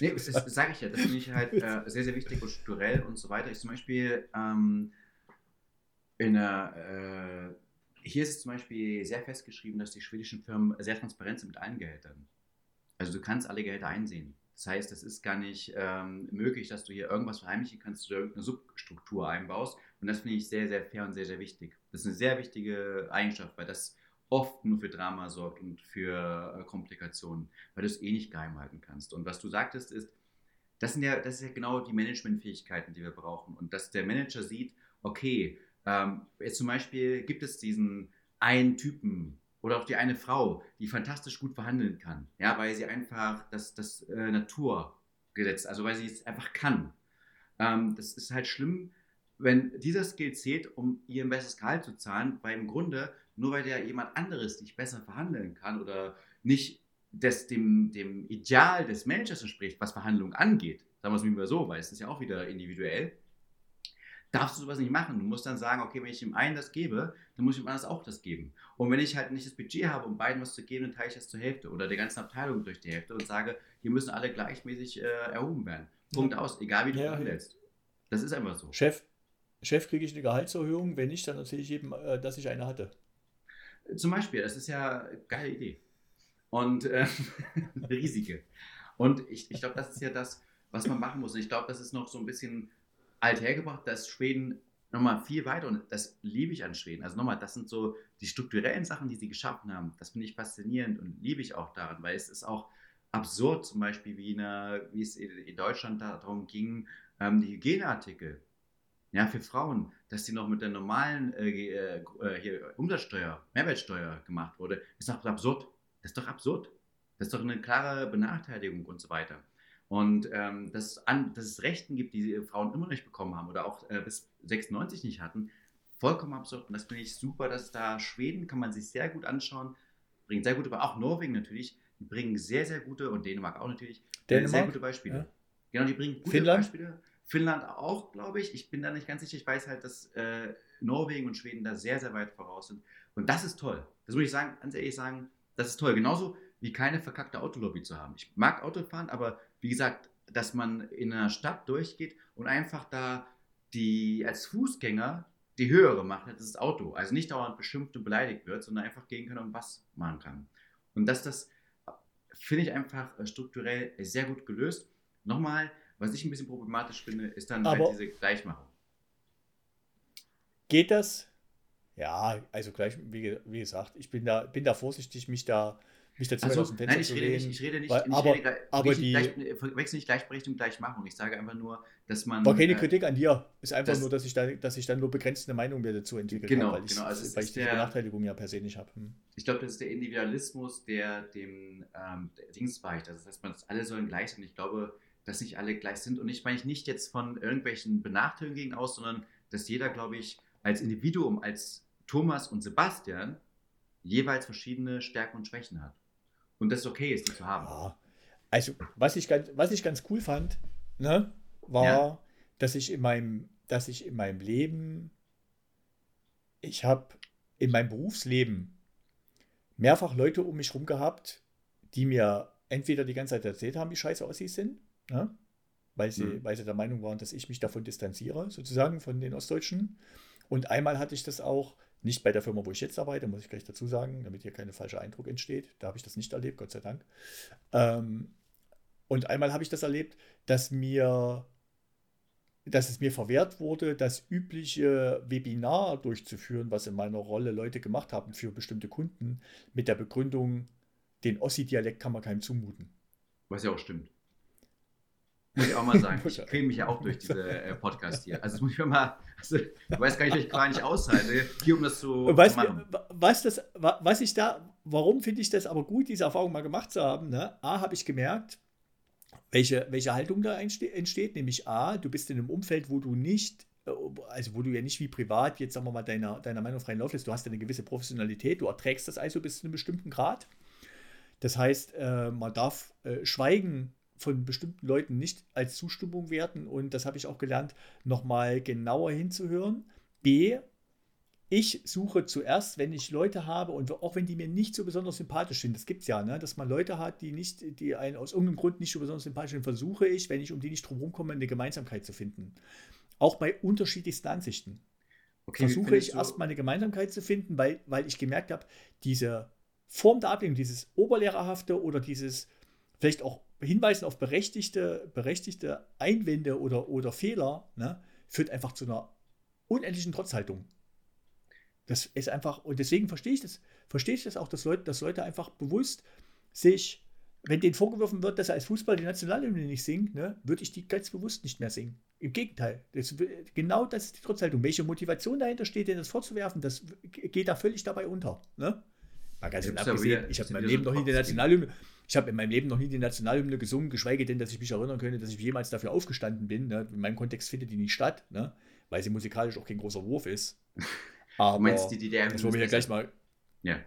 Speaker 1: Nee, das, sage ich ja, das finde ich halt äh, sehr, sehr wichtig und strukturell und so weiter. Ich zum Beispiel ähm, in der, äh, hier ist es zum Beispiel sehr festgeschrieben, dass die schwedischen Firmen sehr transparent sind mit allen Gehältern. Also du kannst alle Gehälter einsehen. Das heißt, es ist gar nicht ähm, möglich, dass du hier irgendwas verheimlichen kannst oder irgendeine Substruktur einbaust. Und das finde ich sehr, sehr fair und sehr, sehr wichtig. Das ist eine sehr wichtige Eigenschaft, weil das oft nur für Drama sorgt und für äh, Komplikationen, weil du es eh nicht geheim halten kannst. Und was du sagtest, ist, das sind ja, das ist ja genau die Managementfähigkeiten, die wir brauchen. Und dass der Manager sieht, okay, ähm, jetzt zum Beispiel gibt es diesen einen Typen, oder auch die eine Frau, die fantastisch gut verhandeln kann, ja, weil sie einfach das, das äh, Naturgesetz, also weil sie es einfach kann. Ähm, das ist halt schlimm, wenn dieser Skill zählt, um ihr ein besseres Gehalt zu zahlen, weil im Grunde, nur weil der jemand anderes nicht besser verhandeln kann oder nicht des, dem, dem Ideal des Managers entspricht, was Verhandlungen angeht, sagen wir es mal so, weil es ist ja auch wieder individuell, darfst du sowas nicht machen. Du musst dann sagen, okay, wenn ich dem einen das gebe, dann muss ich dem anderen auch das geben. Und wenn ich halt nicht das Budget habe, um beiden was zu geben, dann teile ich das zur Hälfte oder der ganzen Abteilung durch die Hälfte und sage, hier müssen alle gleichmäßig äh, erhoben werden. Punkt ja. aus, egal wie du ja. verhandelst. Das ist einfach so.
Speaker 2: Chef, Chef, kriege ich eine Gehaltserhöhung? Wenn nicht, dann erzähle ich jedem, äh, dass ich eine hatte.
Speaker 1: Zum Beispiel, das ist ja eine geile Idee. Und äh, riesige. Und ich, ich glaube, das ist ja das, was man machen muss. Und ich glaube, das ist noch so ein bisschen alt hergebracht, dass Schweden nochmal viel weiter und das liebe ich an Schweden. Also nochmal, das sind so die strukturellen Sachen, die sie geschaffen haben. Das finde ich faszinierend und liebe ich auch daran, weil es ist auch absurd, zum Beispiel wie, eine, wie es in Deutschland darum ging, ähm, die Hygieneartikel. Ja, für Frauen, dass die noch mit der normalen äh, äh, äh, Umsatzsteuer, Mehrwertsteuer gemacht wurde, ist doch absurd. Das ist doch absurd. Das ist doch eine klare Benachteiligung und so weiter. Und ähm, dass, an, dass es Rechten gibt, die Frauen immer nicht bekommen haben oder auch äh, bis 96 nicht hatten, vollkommen absurd. Und das finde ich super, dass da Schweden kann man sich sehr gut anschauen, bringt sehr gute, aber auch Norwegen natürlich, die bringen sehr, sehr gute und Dänemark auch natürlich,
Speaker 2: Dänemark?
Speaker 1: sehr gute Beispiele.
Speaker 2: Ja.
Speaker 1: Genau, die bringen gute
Speaker 2: Finnland?
Speaker 1: Beispiele. Finnland auch, glaube ich. Ich bin da nicht ganz sicher. Ich weiß halt, dass äh, Norwegen und Schweden da sehr, sehr weit voraus sind. Und das ist toll. Das muss ich sagen, ganz ehrlich sagen, das ist toll. Genauso wie keine verkackte Autolobby zu haben. Ich mag Autofahren, aber wie gesagt, dass man in einer Stadt durchgeht und einfach da die als Fußgänger die höhere Macht hat, das ist das Auto. Also nicht dauernd beschimpft und beleidigt wird, sondern einfach gehen kann und was machen kann. Und dass das, finde ich einfach äh, strukturell sehr gut gelöst. Nochmal, was ich ein bisschen problematisch finde, ist dann
Speaker 2: Aber-
Speaker 1: halt diese Gleichmachung.
Speaker 2: Geht das? Ja, also gleich, wie, wie gesagt, ich bin da, bin da vorsichtig, mich da, mich dazu
Speaker 1: Also,
Speaker 2: aus dem Fenster
Speaker 1: nein, ich rede nicht, ich rede nicht,
Speaker 2: weil-
Speaker 1: ich
Speaker 2: aber-
Speaker 1: rede
Speaker 2: aber
Speaker 1: nicht
Speaker 2: die-
Speaker 1: gleich, verwechsel nicht Gleichberechtigung, Gleichmachung. Ich sage einfach nur, dass man.
Speaker 2: War keine
Speaker 1: äh,
Speaker 2: Kritik an dir. Ist einfach
Speaker 1: das-
Speaker 2: nur, dass ich, da, dass ich dann nur begrenzte Meinung mir dazu entwickelt
Speaker 1: Genau,
Speaker 2: habe, weil ich,
Speaker 1: genau, also es
Speaker 2: weil ich diese
Speaker 1: der-
Speaker 2: Benachteiligung ja per se nicht habe. Hm.
Speaker 1: Ich glaube, das ist der Individualismus, der dem ähm, der Dings weicht. Also, dass man das alle sollen gleich sind. Ich glaube, dass nicht alle gleich sind. Und ich meine ich nicht jetzt von irgendwelchen Benachteiligungen aus, sondern dass jeder, glaube ich, als Individuum, als Thomas und Sebastian jeweils verschiedene Stärken und Schwächen hat. Und das okay ist, die zu haben.
Speaker 2: Ja. Also, was ich ganz, was ich ganz cool fand, ne, war,
Speaker 1: Ja.
Speaker 2: dass ich in meinem, dass ich in meinem Leben, ich habe in meinem Berufsleben mehrfach Leute um mich rum gehabt, die mir entweder die ganze Zeit erzählt haben, wie scheiße Ossis sind, ne? weil, sie,
Speaker 1: Mhm.
Speaker 2: weil sie der Meinung waren, dass ich mich davon distanziere, sozusagen von den Ostdeutschen. Und einmal hatte ich das auch, nicht bei der Firma, wo ich jetzt arbeite, muss ich gleich dazu sagen, damit hier kein falscher Eindruck entsteht. Da habe ich das nicht erlebt, Gott sei Dank. Ähm, und einmal habe ich das erlebt, dass mir, dass es mir verwehrt wurde, das übliche Webinar durchzuführen, was in meiner Rolle Leute gemacht haben für bestimmte Kunden, mit der Begründung, den Ossi-Dialekt kann man keinem zumuten.
Speaker 1: Was ja auch stimmt. Muss ich auch mal sagen. Ich quäle mich ja auch durch diese äh, Podcast hier. Also das muss ich mir mal. Also, ich weiß gar nicht, ob ich gar nicht aushalte, hier um das zu,
Speaker 2: weißt
Speaker 1: machen.
Speaker 2: was, das, wa- was ich da, warum finde ich das aber gut, diese Erfahrung mal gemacht zu haben? Ne? A, habe ich gemerkt, welche, welche Haltung da entsteht, nämlich A, du bist in einem Umfeld, wo du nicht, äh, also wo du ja nicht wie privat jetzt, sagen wir mal, deiner, deiner Meinung freien Lauf lässt, du hast ja eine gewisse Professionalität, du erträgst das also bis zu einem bestimmten Grad. Das heißt, äh, man darf äh, Schweigen von bestimmten Leuten nicht als Zustimmung werten und das habe ich auch gelernt, nochmal genauer hinzuhören. B, ich suche zuerst, wenn ich Leute habe und auch wenn die mir nicht so besonders sympathisch sind, das gibt es ja, ne, dass man Leute hat, die nicht, die einen aus irgendeinem Grund nicht so besonders sympathisch sind, versuche ich, wenn ich um die nicht drum komme, eine Gemeinsamkeit zu finden. Auch bei unterschiedlichsten Ansichten
Speaker 1: Okay,
Speaker 2: versuche ich erstmal eine Gemeinsamkeit zu finden, weil, weil ich gemerkt habe, diese Form der Ablehnung, dieses Oberlehrerhafte oder dieses vielleicht auch Hinweisen auf berechtigte, berechtigte Einwände oder, oder Fehler, ne, führt einfach zu einer unendlichen Trotzhaltung. Das ist einfach, und deswegen verstehe ich das, verstehe ich das auch, dass Leute, dass Leute einfach bewusst sich, wenn denen vorgeworfen wird, dass er als Fußball die Nationalhymne nicht singt, ne, würde ich die ganz bewusst nicht mehr singen. Im Gegenteil. Das, genau das ist die Trotzhaltung. Welche Motivation dahinter steht, denen das vorzuwerfen, das geht da völlig dabei unter. Ne? Mal ganz
Speaker 1: Ja,
Speaker 2: abgesehen, ich habe in meinem Leben noch nie die. Nationalhymne, ich habe in meinem Leben noch nie die Nationalhymne gesungen, geschweige denn, dass ich mich erinnern könnte, dass ich jemals dafür aufgestanden bin. Ne? In meinem Kontext findet die nicht statt, ne? weil sie musikalisch auch kein großer Wurf ist. Aber
Speaker 1: meinst die DDR?
Speaker 2: das wollen wir ja gleich mal.
Speaker 1: Ja.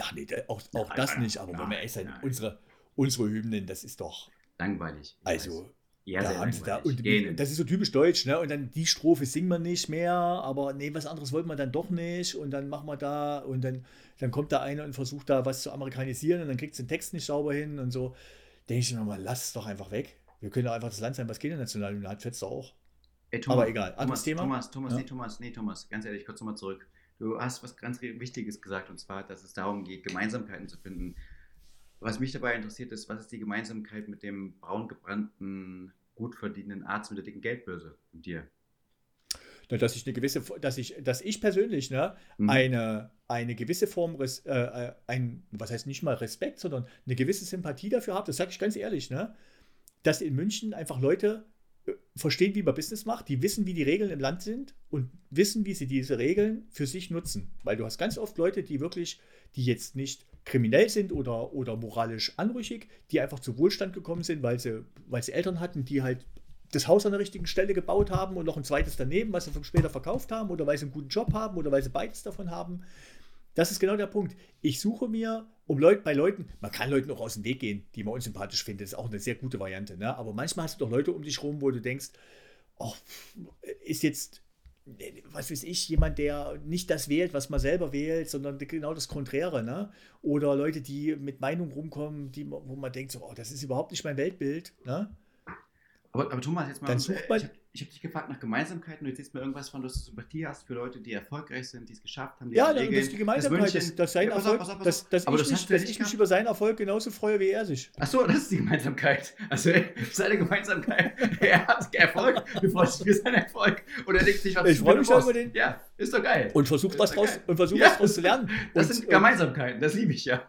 Speaker 2: Ach nee, auch, auch
Speaker 1: Nein,
Speaker 2: das
Speaker 1: nein,
Speaker 2: nicht, aber wenn wir ehrlich sein,
Speaker 1: nein.
Speaker 2: unsere, unsere Hymnen, das ist doch.
Speaker 1: Langweilig.
Speaker 2: Also,
Speaker 1: weiß. Ja,
Speaker 2: da haben sie da, und
Speaker 1: Gähnen.
Speaker 2: das ist so typisch deutsch, ne? Und dann die Strophe singen wir nicht mehr, aber nee, was anderes wollten wir dann doch nicht. Und dann machen wir da, und dann, dann kommt da einer und versucht da was zu amerikanisieren und dann kriegt den Text nicht sauber hin und so. Denke ich mir mal, lass es doch einfach weg. Wir können doch einfach das Land sein, was keine Nationalhymne hat, fetzt auch.
Speaker 1: Ey,
Speaker 2: aber egal, anderes
Speaker 1: Thomas,
Speaker 2: Thema.
Speaker 1: Thomas, Thomas,
Speaker 2: Ja.
Speaker 1: nee, Thomas, nee, Thomas, ganz ehrlich, kurz nochmal zurück. Du hast was ganz Wichtiges gesagt, und zwar, dass es darum geht, Gemeinsamkeiten zu finden. Was mich dabei interessiert ist, was ist die Gemeinsamkeit mit dem braun gebrannten, gut verdienenden Arzt mit der dicken Geldbörse und dir?
Speaker 2: Na, Dass ich eine gewisse, dass ich, dass ich persönlich, ne,
Speaker 1: Mhm.
Speaker 2: eine, eine gewisse Form, äh, äh, ein, was heißt nicht mal Respekt, sondern eine gewisse Sympathie dafür habe, das sage ich ganz ehrlich, ne, dass in München einfach Leute äh, verstehen, wie man Business macht, die wissen, wie die Regeln im Land sind und wissen, wie sie diese Regeln für sich nutzen. Weil du hast ganz oft Leute, die wirklich, die jetzt nicht kriminell sind oder, oder moralisch anrüchig, die einfach zu Wohlstand gekommen sind, weil sie, weil sie Eltern hatten, die halt das Haus an der richtigen Stelle gebaut haben und noch ein zweites daneben, was sie später verkauft haben oder weil sie einen guten Job haben oder weil sie beides davon haben. Das ist genau der Punkt. Ich suche mir um Leute bei Leuten, man kann Leuten auch aus dem Weg gehen, die man unsympathisch findet, ist auch eine sehr gute Variante. Ne? Aber manchmal hast du doch Leute um dich rum, wo du denkst, oh, ist jetzt, was weiß ich, jemand, der nicht das wählt, was man selber wählt, sondern genau das Konträre. Ne? Oder Leute, die mit Meinungen rumkommen, die, wo man denkt, so, oh, das ist überhaupt nicht mein Weltbild. Ne?
Speaker 1: Aber, aber Thomas, jetzt mal,
Speaker 2: Dann sucht man-
Speaker 1: ich habe hab dich gefragt nach Gemeinsamkeiten. Du erzählst mir irgendwas von, dass du Sympathie hast für Leute, die erfolgreich sind, die es geschafft haben. Die
Speaker 2: Ja,
Speaker 1: alle
Speaker 2: das
Speaker 1: Regeln,
Speaker 2: ist die Gemeinsamkeit,
Speaker 1: München-
Speaker 2: dass sein
Speaker 1: Ja, pass auf, pass auf, pass
Speaker 2: dass,
Speaker 1: auf.
Speaker 2: dass, ich,
Speaker 1: das
Speaker 2: mich, dass ich mich über seinen Erfolg genauso freue wie er sich.
Speaker 1: Ach so, das ist die Gemeinsamkeit. Also, seine Gemeinsamkeit. Er hat Erfolg, du freust dich für seinen Erfolg. Und er denkt sich, was
Speaker 2: Ich
Speaker 1: du
Speaker 2: freu
Speaker 1: für
Speaker 2: mich da über den-
Speaker 1: Ja, ist doch geil.
Speaker 2: Und versucht was draus, und versucht
Speaker 1: Ja.
Speaker 2: was draus zu lernen.
Speaker 1: Das
Speaker 2: und,
Speaker 1: sind Gemeinsamkeiten, das liebe ich ja.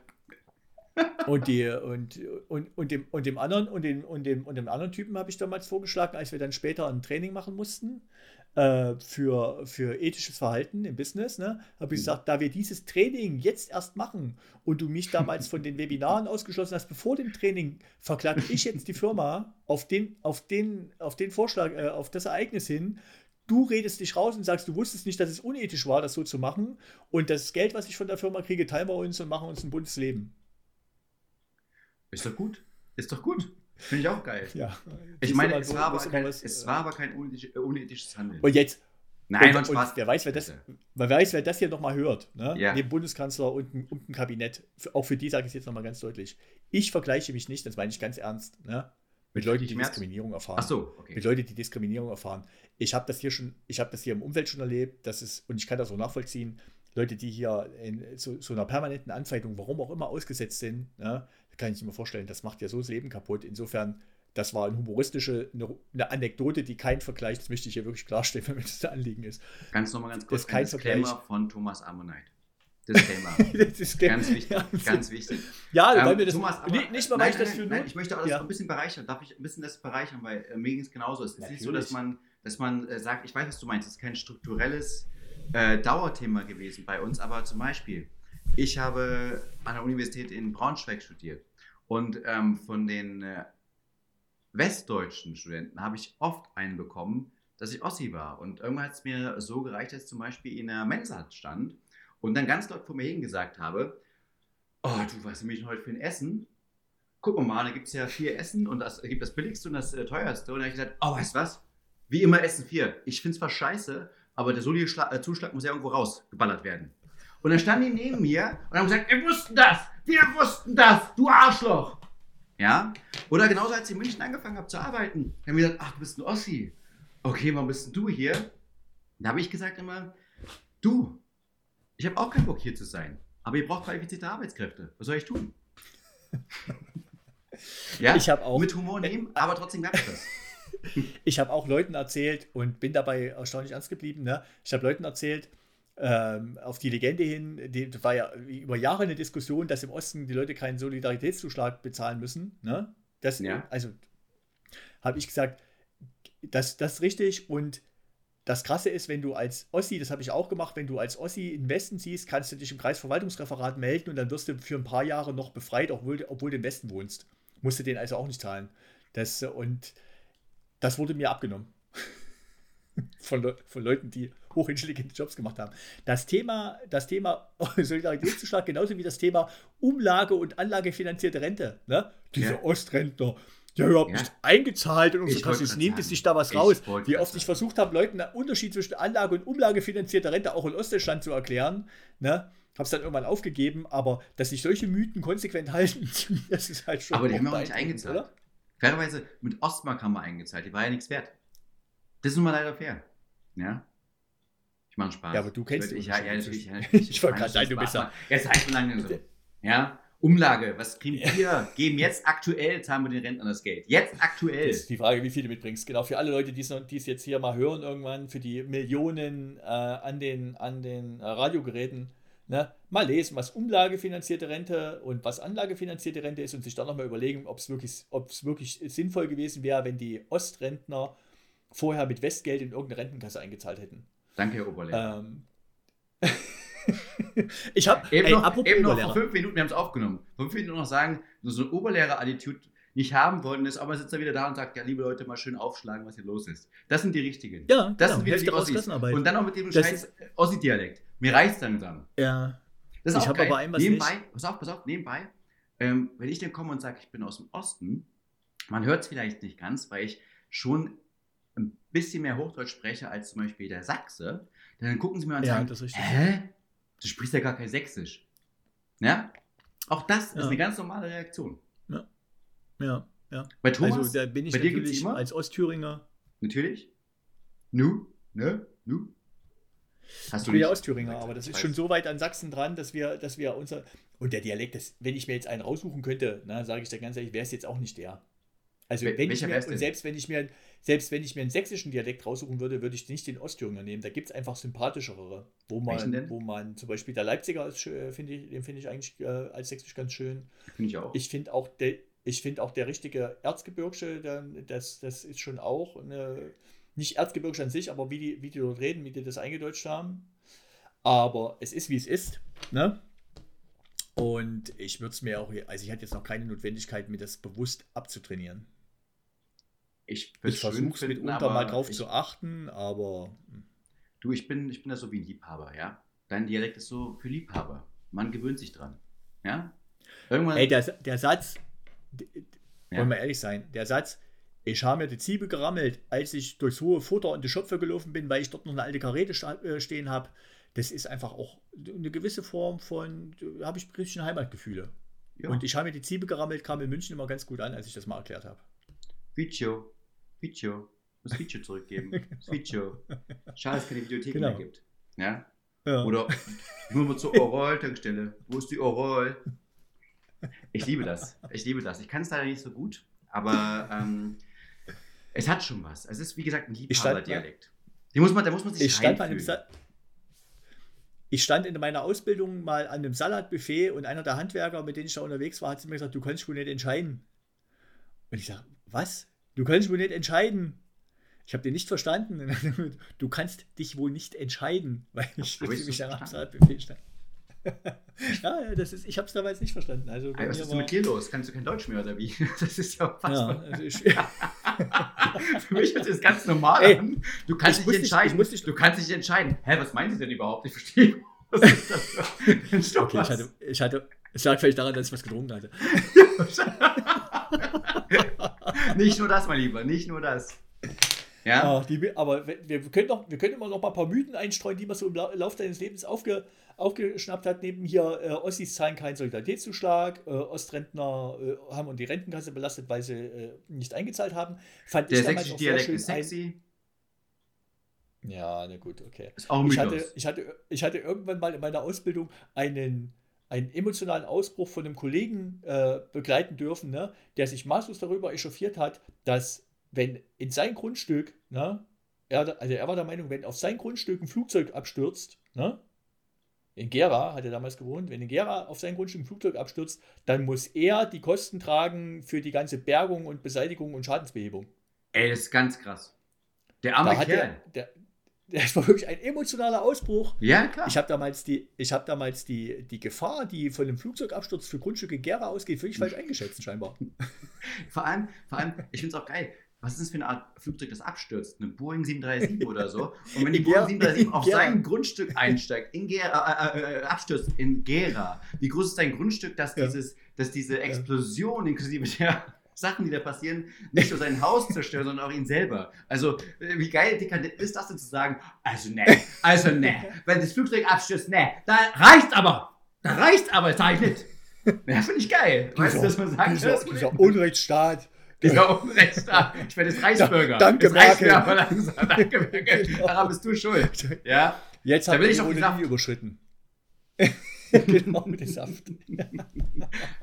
Speaker 2: Und, die, und, und, und, dem, und dem anderen und dem, und dem, und dem anderen Typen habe ich damals vorgeschlagen, als wir dann später ein Training machen mussten äh, für, für ethisches Verhalten im Business, ne, habe ich
Speaker 1: Mhm.
Speaker 2: gesagt, da wir dieses Training jetzt erst machen und du mich damals von den Webinaren ausgeschlossen hast, bevor dem Training, verklage ich jetzt die Firma auf den, auf den, auf den Vorschlag, äh, auf das Ereignis hin. Du redest dich raus und sagst, du wusstest nicht, dass es unethisch war, das so zu machen. Und das Geld, was ich von der Firma kriege, teilen wir uns und machen uns ein buntes Leben.
Speaker 1: Ist doch gut. Ist doch gut. Finde ich auch geil.
Speaker 2: Ja.
Speaker 1: Ich meine, es
Speaker 2: mal,
Speaker 1: war, kein,
Speaker 2: was,
Speaker 1: es
Speaker 2: äh,
Speaker 1: war aber kein unethisch, äh, unethisches Handeln.
Speaker 2: Und jetzt,
Speaker 1: Nein,
Speaker 2: und,
Speaker 1: Spaß.
Speaker 2: wer weiß, wer das, wer weiß, wer das hier nochmal hört, ne?
Speaker 1: Ja.
Speaker 2: Neben Bundeskanzler und, und ein Kabinett, auch für die sage ich es jetzt nochmal ganz deutlich. Ich vergleiche mich nicht, das meine ich ganz ernst, ne? Mit Leuten, die? Diskriminierung erfahren.
Speaker 1: Ach so, okay.
Speaker 2: Mit Leuten, die Diskriminierung erfahren. Ich habe das hier schon, ich habe das hier im Umfeld schon erlebt, das ist, und ich kann das auch nachvollziehen, Leute, die hier in so, so einer permanenten Anfeindung, warum auch immer, ausgesetzt sind, ne? Kann ich mir vorstellen, das macht ja so das Leben kaputt. Insofern, das war eine humoristische, eine, eine Anekdote, die kein Vergleich, das möchte ich hier wirklich klarstellen, wenn mir das ein Anliegen ist.
Speaker 1: Ganz nochmal ganz kurz.
Speaker 2: Das ist kein
Speaker 1: ein Disclaimer
Speaker 2: Vergleich.
Speaker 1: von Thomas Ammonite. Disclaimer.
Speaker 2: Das ist
Speaker 1: ganz wichtig.
Speaker 2: Ja,
Speaker 1: ganz wichtig.
Speaker 2: Ja,
Speaker 1: Ähm,
Speaker 2: weil mir das,
Speaker 1: Thomas, aber-
Speaker 2: nicht, nicht mal, weil
Speaker 1: nein,
Speaker 2: ich das für
Speaker 1: nein, ich möchte auch das
Speaker 2: Ja.
Speaker 1: ein bisschen bereichern. Darf ich ein bisschen das bereichern, weil äh, mir ging es genauso. Es ist nicht so,
Speaker 2: Natürlich.
Speaker 1: dass man, dass man äh, sagt, ich weiß, was du meinst, es ist kein strukturelles äh, Dauerthema gewesen bei uns, aber zum Beispiel, ich habe an der Universität in Braunschweig studiert und ähm, von den äh, westdeutschen Studenten habe ich oft einen bekommen, dass ich Ossi war. Und irgendwann hat es mir so gereicht, dass ich zum Beispiel in der Mensa stand und dann ganz laut vor mir hingesagt habe, oh, du, was nehme ich denn heute für ein Essen? Guck mal, da gibt es ja vier Essen und das gibt das billigste und das äh, teuerste. Und dann habe ich gesagt, oh, weißt du was? Wie immer Essen vier. Ich finde es zwar scheiße, aber der solide äh, Zuschlag muss ja irgendwo rausgeballert werden. Und dann standen die neben mir und haben gesagt, wir wussten das, wir wussten das, du Arschloch. Ja? Oder genauso, als ich in München angefangen habe zu arbeiten, haben wir gesagt, ach, du bist ein Ossi. Okay, warum bist denn du hier? Da habe ich gesagt immer, du, ich habe auch keinen Bock hier zu sein, aber ihr braucht qualifizierte Arbeitskräfte. Was soll ich tun? ja,
Speaker 2: Ich habe auch,
Speaker 1: mit Humor nehmen, aber trotzdem gab es das.
Speaker 2: ich habe auch Leuten erzählt und bin dabei erstaunlich ernst geblieben. Ne? Ich habe Leuten erzählt, ähm, auf die Legende hin, die, das war ja über Jahre eine Diskussion, dass im Osten die Leute keinen Solidaritätszuschlag bezahlen müssen. Ne? Das,
Speaker 1: Ja.
Speaker 2: Also habe ich gesagt, das, das ist richtig und das Krasse ist, wenn du als Ossi, das habe ich auch gemacht, wenn du als Ossi in den Westen siehst, kannst du dich im Kreisverwaltungsreferat melden und dann wirst du für ein paar Jahre noch befreit, obwohl, obwohl du im Westen wohnst. Musst du den also auch nicht zahlen. Das, und das wurde mir abgenommen. von, Leu von Leuten, die hochintelligente Jobs gemacht haben. Das Thema, das Thema Solidaritätszuschlag, genauso wie das Thema Umlage- und Anlagefinanzierte Rente. Ne? Diese
Speaker 1: Ja.
Speaker 2: Ostrentner, die haben überhaupt
Speaker 1: Ja.
Speaker 2: nicht eingezahlt in unsere
Speaker 1: Ich
Speaker 2: Kasse. Es nimmt es sich da was
Speaker 1: Ich
Speaker 2: raus. Wie oft ich versucht habe, Leuten einen Unterschied zwischen Anlage- und Umlagefinanzierter Rente auch in Ostdeutschland zu erklären. Ne? Habe es dann irgendwann aufgegeben, aber dass sich solche Mythen konsequent halten, das ist halt schon.
Speaker 1: Aber die haben auch nicht eingezahlt.
Speaker 2: oder?
Speaker 1: Fairerweise, mit Ostmark haben wir eingezahlt, die war ja nichts wert. Das ist nun mal leider fair. Ja? Ich mache Spaß.
Speaker 2: Ja, aber du kennst
Speaker 1: ich, ja, ja, natürlich, ja, natürlich.
Speaker 2: Ich wollte gerade sagen, du bist
Speaker 1: war- Jetzt heißt so lange so. Ja? Umlage, was kriegen wir? Geben jetzt aktuell, zahlen wir den Rentnern das Geld. Jetzt aktuell.
Speaker 2: Das ist die Frage, wie viel du mitbringst. Genau, für alle Leute, die es jetzt hier mal hören irgendwann, für die Millionen äh, an den, an den äh, Radiogeräten, ne, mal lesen, was umlagefinanzierte Rente und was anlagefinanzierte Rente ist und sich dann nochmal überlegen, ob es wirklich, ob es wirklich sinnvoll gewesen wäre, wenn die Ostrentner vorher mit Westgeld in irgendeine Rentenkasse eingezahlt hätten.
Speaker 1: Danke, Herr Oberlehrer.
Speaker 2: Ähm, ich habe
Speaker 1: eben, noch, eben noch vor fünf Minuten, wir haben es aufgenommen, vor fünf Minuten noch sagen, so eine Oberlehrer-Attitude nicht haben wollen, ist aber sitzt er wieder da und sagt, ja, liebe Leute, mal schön aufschlagen, was hier los ist. Das sind die richtigen.
Speaker 2: Ja,
Speaker 1: das
Speaker 2: genau.
Speaker 1: sind die Ossis. Und dann auch mit dem das scheiß Ossi-Dialekt. Mir reicht langsam.
Speaker 2: Ja.
Speaker 1: Das ist
Speaker 2: ich
Speaker 1: auch geil.
Speaker 2: aber ein was
Speaker 1: nebenbei,
Speaker 2: nicht.
Speaker 1: pass auf, pass auf, nebenbei, ähm, wenn ich dann komme und sage, ich bin aus dem Osten, man hört es vielleicht nicht ganz, weil ich schon bisschen mehr Hochdeutsch spreche als zum Beispiel der Sachse, dann gucken sie mir an und
Speaker 2: Ja,
Speaker 1: sagen,
Speaker 2: das ist richtig.
Speaker 1: hä? Du sprichst ja gar kein Sächsisch. Ja? Auch das ist
Speaker 2: Ja.
Speaker 1: eine ganz normale Reaktion.
Speaker 2: Ja, ja.
Speaker 1: Bei Thomas,
Speaker 2: also da bin ich
Speaker 1: bei dir
Speaker 2: natürlich
Speaker 1: immer?
Speaker 2: als Ostthüringer.
Speaker 1: natürlich. Nu, ne, nu. Hast
Speaker 2: Ich
Speaker 1: du
Speaker 2: bin ja Ostthüringer, aber das ist
Speaker 1: weiß.
Speaker 2: schon so weit an Sachsen dran, dass wir, dass wir unser. Und der Dialekt, das, wenn ich mir jetzt einen raussuchen könnte, na, sage ich dir ganz ehrlich, wäre es jetzt auch nicht der. Also wenn ich mir, und selbst wenn ich mir, selbst wenn ich mir einen sächsischen Dialekt raussuchen würde, würde ich nicht den Ostthüringer nehmen. Da gibt es einfach sympathischere, wo man, wo man zum Beispiel der Leipziger ist, schö- finde ich, den finde ich eigentlich äh, als sächsisch ganz schön.
Speaker 1: Finde ich auch.
Speaker 2: Ich finde auch der, ich finde auch der richtige Erzgebirgsche, der, das, das ist schon auch eine, nicht Erzgebirgsche an sich, aber wie die, wie die dort reden, wie die das eingedeutscht haben. Aber es ist, wie es ist. Ne? Und ich würde es mir auch, also ich hatte jetzt noch keine Notwendigkeit, mir das bewusst abzutrainieren.
Speaker 1: ich
Speaker 2: Ich versuche es mitunter mal drauf
Speaker 1: ich,
Speaker 2: zu achten, aber hm.
Speaker 1: Du, ich bin, ich bin da so wie ein Liebhaber, ja. Dein Dialekt ist so für Liebhaber. Man gewöhnt sich dran. Ja? Irgendwann.
Speaker 2: ey, der, der Satz,
Speaker 1: Ja.
Speaker 2: wollen wir ehrlich sein, der Satz, ich habe mir die Zwiebel gerammelt, als ich durchs hohe Futter und die Schöpfe gelaufen bin, weil ich dort noch eine alte Karete äh, stehen habe. Das ist einfach auch eine gewisse Form von, da habe ich richtig Heimatgefühle.
Speaker 1: ja.
Speaker 2: Und ich habe mir die Zwiebel gerammelt, kam in München immer ganz gut an, als ich das mal erklärt habe.
Speaker 1: Video. Video. Muss Video zurückgeben. Das Video. Schade, dass es keine Videothek
Speaker 2: Genau.
Speaker 1: mehr gibt. Ja?
Speaker 2: Ja.
Speaker 1: Oder nur mal zur Oral-Tankstelle. Wo ist die Oral? Ich liebe das. Ich liebe das. Ich kann es leider nicht so gut, aber ähm, es hat schon was. Es ist, wie gesagt, ein Liebhaber-Dialekt. Muss man, da muss man sich
Speaker 2: Ich stand, an einem. Sa ich stand in meiner Ausbildung mal an einem Salatbuffet und einer der Handwerker, mit denen ich da unterwegs war, hat zu mir gesagt, du kannst wohl nicht entscheiden. Und ich sage, was? Du kannst wohl nicht entscheiden. Ich habe den nicht verstanden. Du kannst dich wohl nicht entscheiden, weil ich mich
Speaker 1: so
Speaker 2: da am? Salatbuffet stand. ja, ja, das ist, ich habe es damals nicht verstanden. Also
Speaker 1: Ey, was ist denn mit dir los? Kannst du kein Deutsch mehr oder wie? Das ist ja
Speaker 2: ja,
Speaker 1: unfassbar.
Speaker 2: also ich,
Speaker 1: Für mich ist das ganz normal
Speaker 2: Ey,
Speaker 1: an. Du kannst
Speaker 2: ich
Speaker 1: dich
Speaker 2: nicht-
Speaker 1: entscheiden.
Speaker 2: ich muss nicht-
Speaker 1: du kannst dich entscheiden. Hä, was meinen Sie denn überhaupt? Ich verstehe. Was ist das? Stopp,
Speaker 2: okay, ich
Speaker 1: was?
Speaker 2: hatte, ich hatte, es lag vielleicht daran, dass ich was getrunken hatte.
Speaker 1: nicht nur das, mein Lieber, nicht nur das. Ja?
Speaker 2: Ah, die, aber wir, wir können doch, wir können immer noch mal ein paar Mythen einstreuen, die man so im Lau- Lauf deines Lebens aufge, aufgeschnappt hat. Neben hier, äh, Ossis zahlen keinen Solidaritätszuschlag, äh, Ostrentner äh, haben und die Rentenkasse belastet, weil sie äh, nicht eingezahlt haben. Fand
Speaker 1: Der
Speaker 2: ich
Speaker 1: sächsische Dialekt ist sexy.
Speaker 2: Ein, ja, na gut, okay.
Speaker 1: Ist auch
Speaker 2: Ich hatte, ich, hatte, ich hatte irgendwann mal in meiner Ausbildung einen, einen emotionalen Ausbruch von einem Kollegen äh, begleiten dürfen, ne, der sich maßlos darüber echauffiert hat, dass wenn in sein Grundstück, ne, er, also er war der Meinung, wenn auf sein Grundstück ein Flugzeug abstürzt, ne, in Gera hat er damals gewohnt, wenn in Gera auf sein Grundstück ein Flugzeug abstürzt, dann muss er die Kosten tragen für die ganze Bergung und Beseitigung und Schadensbehebung.
Speaker 1: Ey, das ist ganz krass. Der
Speaker 2: Da
Speaker 1: arme
Speaker 2: hat
Speaker 1: Kerl.
Speaker 2: der, der, das war wirklich ein emotionaler Ausbruch.
Speaker 1: ja, klar.
Speaker 2: Ich habe damals, die, ich hab damals die, die Gefahr, die von einem Flugzeugabsturz für Grundstücke in Gera ausgeht, völlig falsch eingeschätzt, scheinbar.
Speaker 1: Vor allem, vor allem ich finde es auch geil. Was ist das für eine Art Flugzeug, das abstürzt? Eine Boeing 737 oder so? Und wenn die
Speaker 2: In
Speaker 1: Boeing
Speaker 2: Gera-
Speaker 1: 737 auf sein Grundstück einsteigt, in Gera, äh, äh, äh, abstürzt in Gera, wie groß ist sein Grundstück, dass,
Speaker 2: Ja.
Speaker 1: dieses, dass diese Explosion inklusive der Sachen, die da passieren, nicht nur sein Haus zerstören, sondern auch ihn selber. Also, äh, wie geil dekadent ist das denn zu sagen? Also, ne, also, ne, wenn das Flugzeug abstürzt, ne, da reicht aber, da reicht aber, sag ich nicht. Ja, finde ich geil. Weißt du, dass man sagt,
Speaker 2: dieser,
Speaker 1: das
Speaker 2: dieser Unrechtsstaat.
Speaker 1: Dieser Unrechtsstaat. Ich bin jetzt Reichsbürger.
Speaker 2: Danke,
Speaker 1: jetzt
Speaker 2: Merkel.
Speaker 1: mir aber langsam. Danke, Merkel.
Speaker 2: Genau.
Speaker 1: Daran bist du schuld. Ja?
Speaker 2: Jetzt
Speaker 1: Da
Speaker 2: wir
Speaker 1: ich
Speaker 2: die Linie überschritten. genau, mit dem Saft.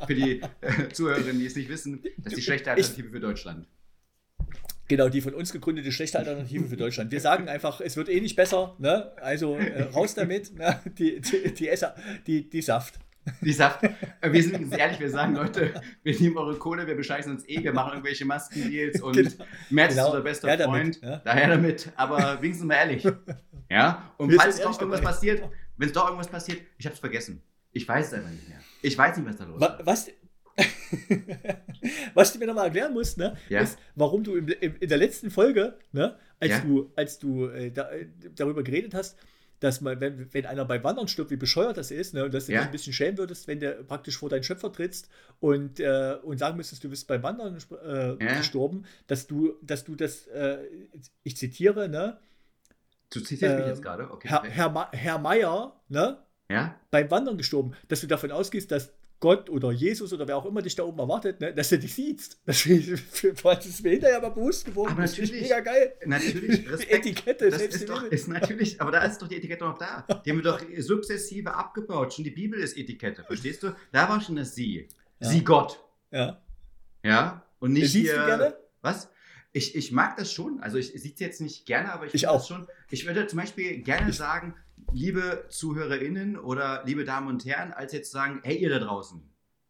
Speaker 1: Für die äh, Zuhörerinnen, die es nicht wissen, das ist die schlechte Alternative für Deutschland.
Speaker 2: Genau, die von uns gegründete schlechte Alternative für Deutschland. Wir sagen einfach, es wird eh nicht besser, ne? Also äh, raus damit, ne? die, die, die, Essa- die, die Saft.
Speaker 1: Die sagt, wir sind ganz ehrlich, wir sagen, Leute, wir nehmen eure Kohle, wir bescheißen uns eh, wir machen irgendwelche Maskendeals und genau. Matt genau. ist unser bester Her Freund. Ja? Daher damit, aber wenigstens mal ehrlich. Ja, und wir falls doch irgendwas dabei. passiert, wenn es doch irgendwas passiert, ich hab's vergessen. Ich weiß es einfach nicht mehr. Ich weiß nicht, was da los ist.
Speaker 2: Was, was du mir nochmal erklären musst, ne, ja. ist, warum du im, im, in der letzten Folge, ne, als ja. du, als du äh, da, äh, darüber geredet hast, dass man, wenn, wenn einer beim Wandern stirbt, wie bescheuert das ist, ne, und dass du ja. dich ein bisschen schämen würdest, wenn der praktisch vor deinen Schöpfer trittst und, äh, und sagen müsstest, du bist beim Wandern äh, ja. gestorben, dass du, dass du das, äh, ich zitiere, ne?
Speaker 1: Du zitierst mich jetzt gerade,
Speaker 2: okay. Herr, Herr, Herr Meier, ne?
Speaker 1: Ja?
Speaker 2: Beim Wandern gestorben, dass du davon ausgehst, dass Gott oder Jesus oder wer auch immer dich da oben erwartet, ne, dass er dich sieht. Das, ist mir hinterher mal bewusst geworden.
Speaker 1: Aber natürlich,
Speaker 2: das
Speaker 1: ist mega geil. Natürlich,
Speaker 2: Respekt, Etikette.
Speaker 1: Das ist, doch, ist natürlich, aber da ist doch die Etikette noch da. Die haben wir doch sukzessive abgebaut. Schon die Bibel ist Etikette, verstehst du? Da war schon das Sie. Ja. Sie Gott.
Speaker 2: Ja.
Speaker 1: Ja. Und nicht
Speaker 2: Siehst hier, du gerne?
Speaker 1: Was? Ich, ich mag das schon. Also ich, ich sehe es jetzt nicht gerne, aber ich,
Speaker 2: ich auch.
Speaker 1: schon. Ich würde zum Beispiel gerne sagen, liebe ZuhörerInnen oder liebe Damen und Herren, als jetzt zu sagen, hey ihr da draußen,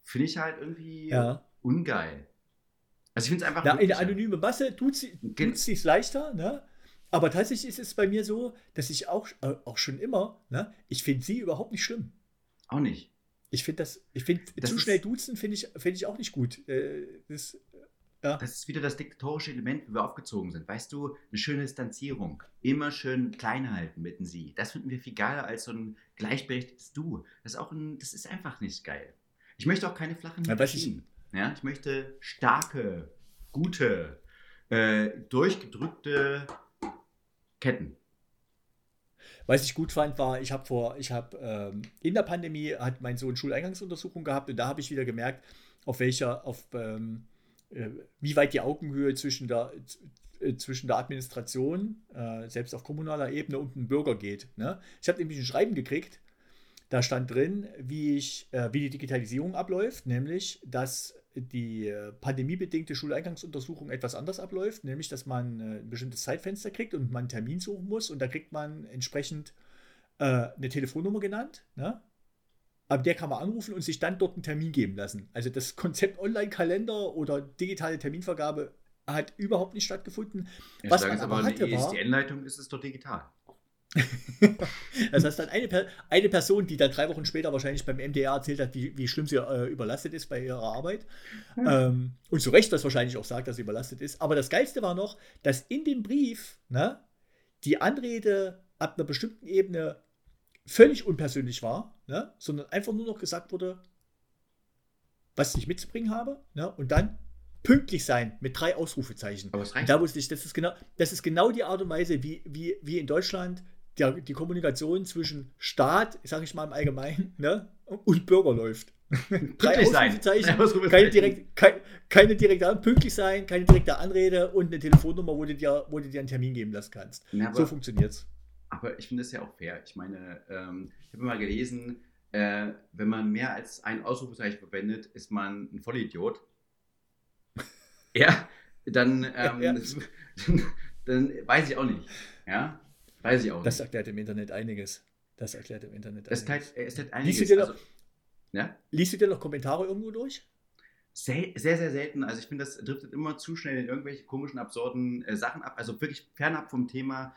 Speaker 1: finde ich halt irgendwie
Speaker 2: ja.
Speaker 1: ungeil. Also ich finde es einfach.
Speaker 2: Ja, in der anonyme Masse tut es sich leichter, ne? Aber tatsächlich ist es bei mir so, dass ich auch, äh, auch schon immer, ne, ich finde sie überhaupt nicht schlimm.
Speaker 1: Auch nicht.
Speaker 2: Ich finde das, ich finde, zu schnell duzen finde ich, find ich auch nicht gut. Äh, das,
Speaker 1: ja. Das ist wieder das diktatorische Element, wie wir aufgezogen sind. Weißt du, eine schöne Distanzierung. Immer schön klein halten mit Sie. Das finden wir viel geiler als so ein gleichberechtigtes Du. Das ist auch ein, das ist einfach nicht geil. Ich möchte auch keine flachen
Speaker 2: Hierarchien.
Speaker 1: Ja, ich möchte starke, gute, äh, durchgedrückte Ketten.
Speaker 2: Was ich gut fand, war, ich habe vor, ich habe ähm, in der Pandemie hat mein Sohn Schuleingangsuntersuchung gehabt und da habe ich wieder gemerkt, auf welcher, auf ähm, äh, wie weit die Augenhöhe zwischen der, äh, zwischen der Administration, äh, selbst auf kommunaler Ebene, und dem Bürger geht. Ne? Ich habe nämlich ein Schreiben gekriegt, da stand drin, wie, ich, äh, wie die Digitalisierung abläuft, nämlich, dass die äh, pandemiebedingte Schuleingangsuntersuchung etwas anders abläuft, nämlich, dass man äh, ein bestimmtes Zeitfenster kriegt und man einen Termin suchen muss und da kriegt man entsprechend eine Telefonnummer genannt. Ne? Aber der kann man anrufen und sich dann dort einen Termin geben lassen. Also das Konzept Online-Kalender oder digitale Terminvergabe hat überhaupt nicht stattgefunden.
Speaker 1: Ja, Was man aber, aber hatte, war, die Endleitung ist es doch digital.
Speaker 2: das heißt dann eine, eine Person, die dann drei Wochen später wahrscheinlich beim MDR erzählt hat, wie, wie schlimm sie äh, überlastet ist bei ihrer Arbeit. Hm. Ähm, und zu Recht das wahrscheinlich auch sagt, dass sie überlastet ist. Aber das Geilste war noch, dass in dem Brief ne, die Anrede ab einer bestimmten Ebene völlig unpersönlich war, ne? sondern einfach nur noch gesagt wurde, was ich mitzubringen habe, ne? und dann pünktlich sein mit drei Ausrufezeichen.
Speaker 1: Aber
Speaker 2: es reicht. Da wusste ich, das ist genau, das ist genau die Art und Weise, wie, wie, wie in Deutschland der, die Kommunikation zwischen Staat, sage ich mal im Allgemeinen, ne, und Bürger läuft.
Speaker 1: drei Ausrufezeichen,
Speaker 2: keine, direkt, keine, keine direkte pünktlich sein, keine direkte Anrede und eine Telefonnummer, wo du dir, wo du dir einen Termin geben lassen kannst. Ja, so funktioniert's.
Speaker 1: Aber ich finde das ja auch fair. Ich meine, ähm, ich habe mal gelesen, äh, wenn man mehr als ein Ausrufezeichen verwendet, ist man ein Vollidiot. ja, dann, ähm, ja. Das, dann, dann, weiß ich auch nicht. Ja, weiß ich auch
Speaker 2: das nicht. erklärt im Internet einiges. Das erklärt im Internet
Speaker 1: einiges. Es erklärt, es einiges.
Speaker 2: Liest du, dir noch, also, ja? liest du dir noch Kommentare irgendwo durch?
Speaker 1: Sehr, sehr, sehr selten. Also ich finde, das driftet immer zu schnell in irgendwelche komischen, absurden äh, Sachen ab. Also wirklich fernab vom Thema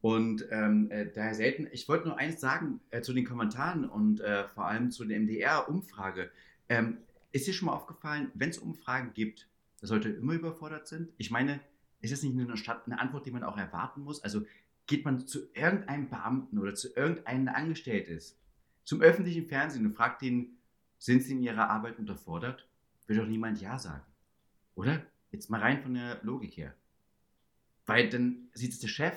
Speaker 1: und ähm, äh, daher selten. Ich wollte nur eins sagen äh, zu den Kommentaren und äh, vor allem zu der MDR-Umfrage. Ähm, ist dir schon mal aufgefallen, wenn es Umfragen gibt, dass Leute immer überfordert sind? Ich meine, ist das nicht eine, Stadt, eine Antwort, die man auch erwarten muss? Also geht man zu irgendeinem Beamten oder zu irgendeinem Angestelltes, zum öffentlichen Fernsehen und fragt ihn, sind sie in ihrer Arbeit unterfordert? Will doch niemand Ja sagen. Oder? Jetzt mal rein von der Logik her. Weil dann sieht es der Chef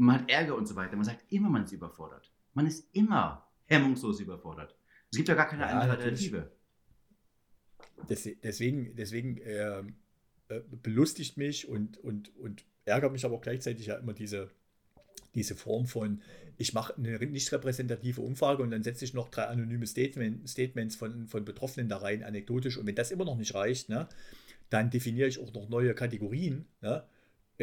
Speaker 1: man hat Ärger und so weiter. Man sagt immer, man ist überfordert. Man ist immer hemmungslos überfordert. Es gibt ja gar keine ja, andere Alternative.
Speaker 2: Deswegen, deswegen äh, äh, belustigt mich und, und, und ärgert mich aber auch gleichzeitig ja immer diese, diese Form von, ich mache eine nicht repräsentative Umfrage und dann setze ich noch drei anonyme Statement, Statements von, von Betroffenen da rein, anekdotisch. Und wenn das immer noch nicht reicht, ne, dann definiere ich auch noch neue Kategorien. Ne?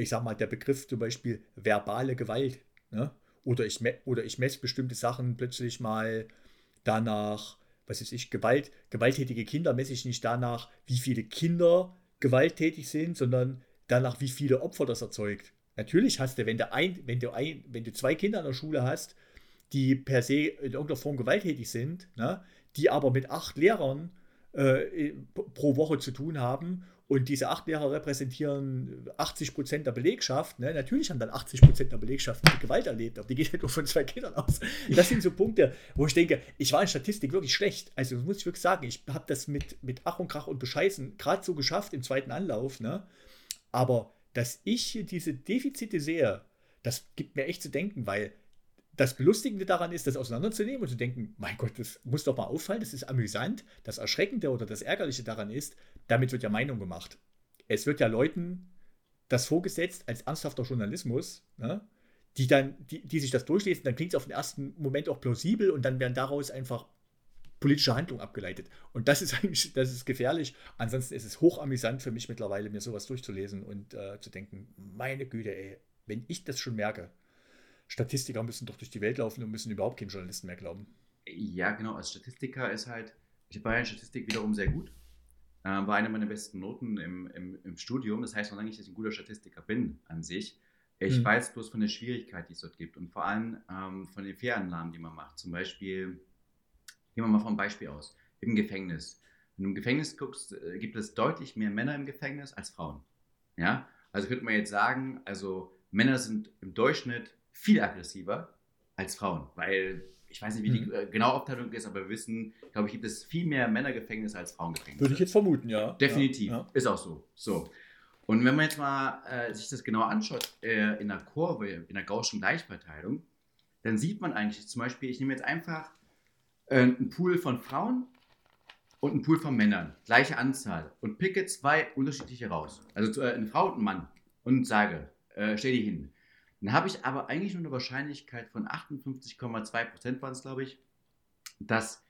Speaker 2: Ich sag mal, der Begriff zum Beispiel verbale Gewalt. Ne? Oder ich, oder ich messe bestimmte Sachen plötzlich mal danach, was weiß ich, Gewalt, gewalttätige Kinder messe ich nicht danach, wie viele Kinder gewalttätig sind, sondern danach, wie viele Opfer das erzeugt. Natürlich hast du, wenn du, ein, wenn du, ein, wenn du zwei Kinder in der Schule hast, die per se in irgendeiner Form gewalttätig sind, ne, die aber mit acht Lehrern äh, pro Woche zu tun haben und diese acht Lehrer repräsentieren 80 Prozent der Belegschaft. Ne? Natürlich haben dann 80 Prozent der Belegschaft Gewalt erlebt, aber die geht halt nur von zwei Kindern aus. Das sind so Punkte, wo ich denke, ich war in Statistik wirklich schlecht. Also muss ich wirklich sagen, ich habe das mit, mit Ach und Krach und Bescheißen gerade so geschafft im zweiten Anlauf. Ne? Aber dass ich diese Defizite sehe, das gibt mir echt zu denken, weil das Belustigende daran ist, das auseinanderzunehmen und zu denken, mein Gott, das muss doch mal auffallen, das ist amüsant. Das Erschreckende oder das Ärgerliche daran ist, damit wird ja Meinung gemacht. Es wird ja Leuten das vorgesetzt als ernsthafter Journalismus, ne? die dann, die, die sich das durchlesen, dann klingt es auf den ersten Moment auch plausibel und dann werden daraus einfach politische Handlungen abgeleitet. Und das ist eigentlich, das ist gefährlich. Ansonsten ist es hochamüsant für mich mittlerweile, mir sowas durchzulesen und äh, zu denken, meine Güte, ey, wenn ich das schon merke, Statistiker müssen doch durch die Welt laufen und müssen überhaupt keinen Journalisten mehr glauben.
Speaker 1: Ja, genau. Als Statistiker ist halt, ich war ja in Statistik wiederum sehr gut. Äh, war eine meiner besten Noten im, im, im Studium. Das heißt noch lange nicht, dass ich ein guter Statistiker bin an sich. Ich hm. weiß bloß von der Schwierigkeit, die es dort gibt und vor allem ähm, von den Fehlannahmen, die man macht. Zum Beispiel, gehen wir mal vom Beispiel aus, im Gefängnis. Wenn du im Gefängnis guckst, äh, gibt es deutlich mehr Männer im Gefängnis als Frauen. Ja, also könnte man jetzt sagen, also Männer sind im Durchschnitt viel aggressiver als Frauen, weil ich weiß nicht, wie die mhm. äh, genaue Aufteilung ist, aber wir wissen, glaube ich, gibt es viel mehr Männergefängnisse als Frauengefängnisse.
Speaker 2: Würde ich jetzt vermuten, ja.
Speaker 1: Definitiv, ja, ja. ist auch so. So. Und wenn man jetzt mal äh, sich das genau anschaut, äh, in der Kurve, in der Gaußschen Gleichverteilung, dann sieht man eigentlich zum Beispiel, ich nehme jetzt einfach äh, einen Pool von Frauen und einen Pool von Männern, gleiche Anzahl, und picke zwei unterschiedliche raus. Also äh, eine Frau und einen Mann und sage, äh, stell die hin. Dann habe ich aber eigentlich nur eine Wahrscheinlichkeit von 58,2 Prozent, waren es glaube ich, dass,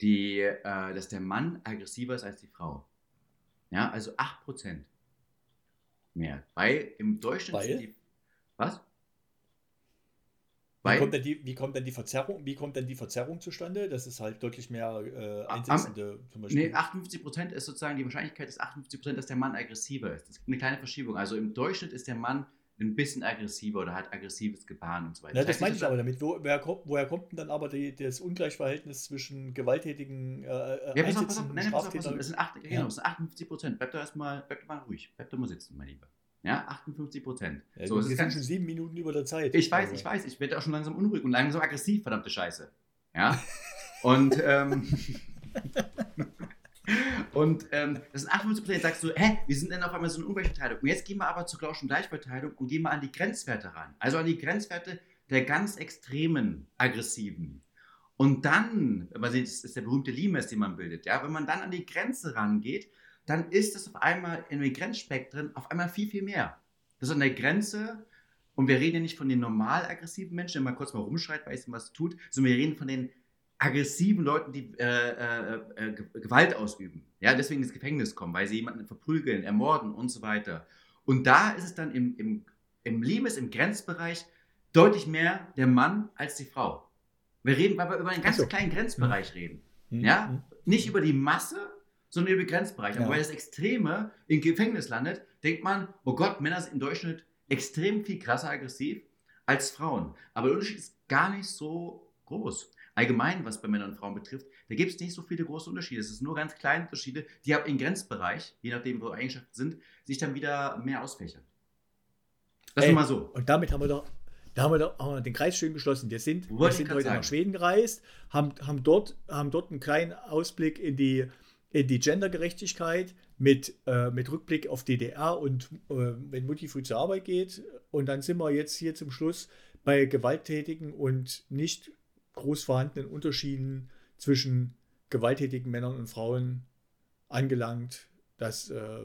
Speaker 1: die, äh, dass der Mann aggressiver ist als die Frau. Ja, also 8 Prozent mehr. Weil im Durchschnitt
Speaker 2: Weil?
Speaker 1: die. Was?
Speaker 2: Wie kommt, denn die, wie kommt denn die Verzerrung, wie kommt denn die Verzerrung zustande? Das ist halt deutlich mehr äh, Einsitzende
Speaker 1: am, zum Beispiel. Nee, 58 Prozent ist sozusagen die Wahrscheinlichkeit ist 58 Prozent, dass der Mann aggressiver ist. Das gibt eine kleine Verschiebung. Also im Durchschnitt ist der Mann ein bisschen aggressiver oder hat aggressives Gebaren und so weiter.
Speaker 2: Ja, das, das meine ich aber damit. Wo, wer, woher kommt denn dann aber die, das Ungleichverhältnis zwischen gewalttätigen äh, äh
Speaker 1: ja, pass auf, pass auf. Nein, pass auf, pass auf. Es sind, acht, ja. genau, es sind 58 Prozent. Bleib doch erstmal bleib mal ruhig. Bleib doch mal sitzen, mein Lieber. Ja, 58 Prozent.
Speaker 2: Ja, so, wir sind schon sieben Minuten über der Zeit.
Speaker 1: Ich weiß, ich weiß. Ich werde auch schon langsam unruhig und langsam aggressiv, verdammte Scheiße. Ja. und ähm, Und ähm, das sind 58 Prozent. Sagst du, hä, wir sind denn auf einmal so eine Ungleichverteilung. Und jetzt gehen wir aber zur Glauschen Gleichverteilung und gehen wir an die Grenzwerte ran. Also an die Grenzwerte der ganz extremen Aggressiven. Und dann, man sieht, das ist der berühmte Limes, den man bildet, ja, wenn man dann an die Grenze rangeht, dann ist es auf einmal in den Grenzspektren auf einmal viel, viel mehr. Das ist an der Grenze, und wir reden ja nicht von den normal aggressiven Menschen, der mal kurz mal rumschreit, weiß, was tut, sondern wir reden von den aggressiven Leuten, die äh, äh, äh Gewalt ausüben. Ja, deswegen ins Gefängnis kommen, weil sie jemanden verprügeln, ermorden und so weiter. Und da ist es dann im, im, im Limes, im Grenzbereich, deutlich mehr der Mann als die Frau. Wir reden, weil wir über einen ganz so. kleinen Grenzbereich mhm. reden. Mhm. Ja? Mhm. Nicht über die Masse, sondern über den Grenzbereich. Ja. Aber weil das Extreme im Gefängnis landet, denkt man, oh Gott, Männer sind im Durchschnitt extrem viel krasser aggressiv als Frauen. Aber der Unterschied ist gar nicht so groß allgemein, was bei Männern und Frauen betrifft, da gibt es nicht so viele große Unterschiede. Es sind nur ganz kleine Unterschiede, die aber im Grenzbereich, je nachdem, wo Eigenschaften sind, sich dann wieder mehr ausfächern.
Speaker 2: Das ist mal so. Und damit haben wir doch da haben wir, da, haben wir den Kreis schön geschlossen. Wir sind, wir sind heute sagen. nach Schweden gereist, haben, haben, dort, haben dort einen kleinen Ausblick in die, in die Gendergerechtigkeit mit, äh, mit Rückblick auf DDR und äh, wenn Mutti früh zur Arbeit geht. Und dann sind wir jetzt hier zum Schluss bei gewalttätigen und nicht groß vorhandenen Unterschieden zwischen gewalttätigen Männern und Frauen angelangt, dass. Äh,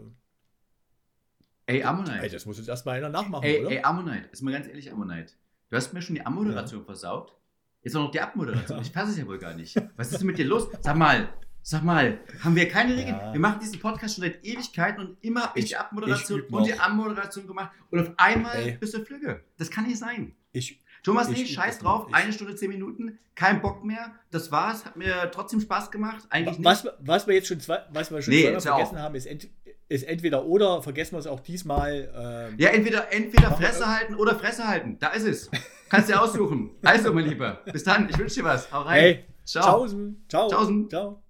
Speaker 1: ey, Ammonite. Ey,
Speaker 2: das muss jetzt erstmal einer nachmachen,
Speaker 1: ey,
Speaker 2: oder?
Speaker 1: Ey, Ammonite, ist mal ganz ehrlich, Ammonite. Du hast mir schon die Ammoderation ja. versaut. Jetzt auch noch die Abmoderation. Ja. Ich passe es ja wohl gar nicht. Was ist denn mit dir los? Sag mal, sag mal, haben wir keine Regeln? Ja. Wir machen diesen Podcast schon seit Ewigkeiten und immer habe ich, ich, die Abmoderation und die Abmoderation gemacht und auf einmal ey. bist du Flügge. Das kann nicht sein.
Speaker 2: Ich,
Speaker 1: Thomas, nee, scheiß drauf. Eine Stunde, zehn Minuten. Kein Bock mehr. Das war's. Hat mir trotzdem Spaß gemacht. Eigentlich nicht.
Speaker 2: Was, wir- was wir jetzt schon, zwei, was wir schon
Speaker 1: Nee,
Speaker 2: zweimal vergessen haben, ist, ent, ist entweder oder, vergessen wir es auch diesmal. Ähm,
Speaker 1: Ja, entweder, entweder Fresse halten oder Fresse halten. Da ist es. Kannst dir aussuchen. Also, mein Lieber. Bis dann. Ich wünsche dir was. Hau rein.
Speaker 2: Hey,
Speaker 1: Ciao.
Speaker 2: Tschaußen. Ciao.
Speaker 1: Tschaußen.
Speaker 2: Ciao.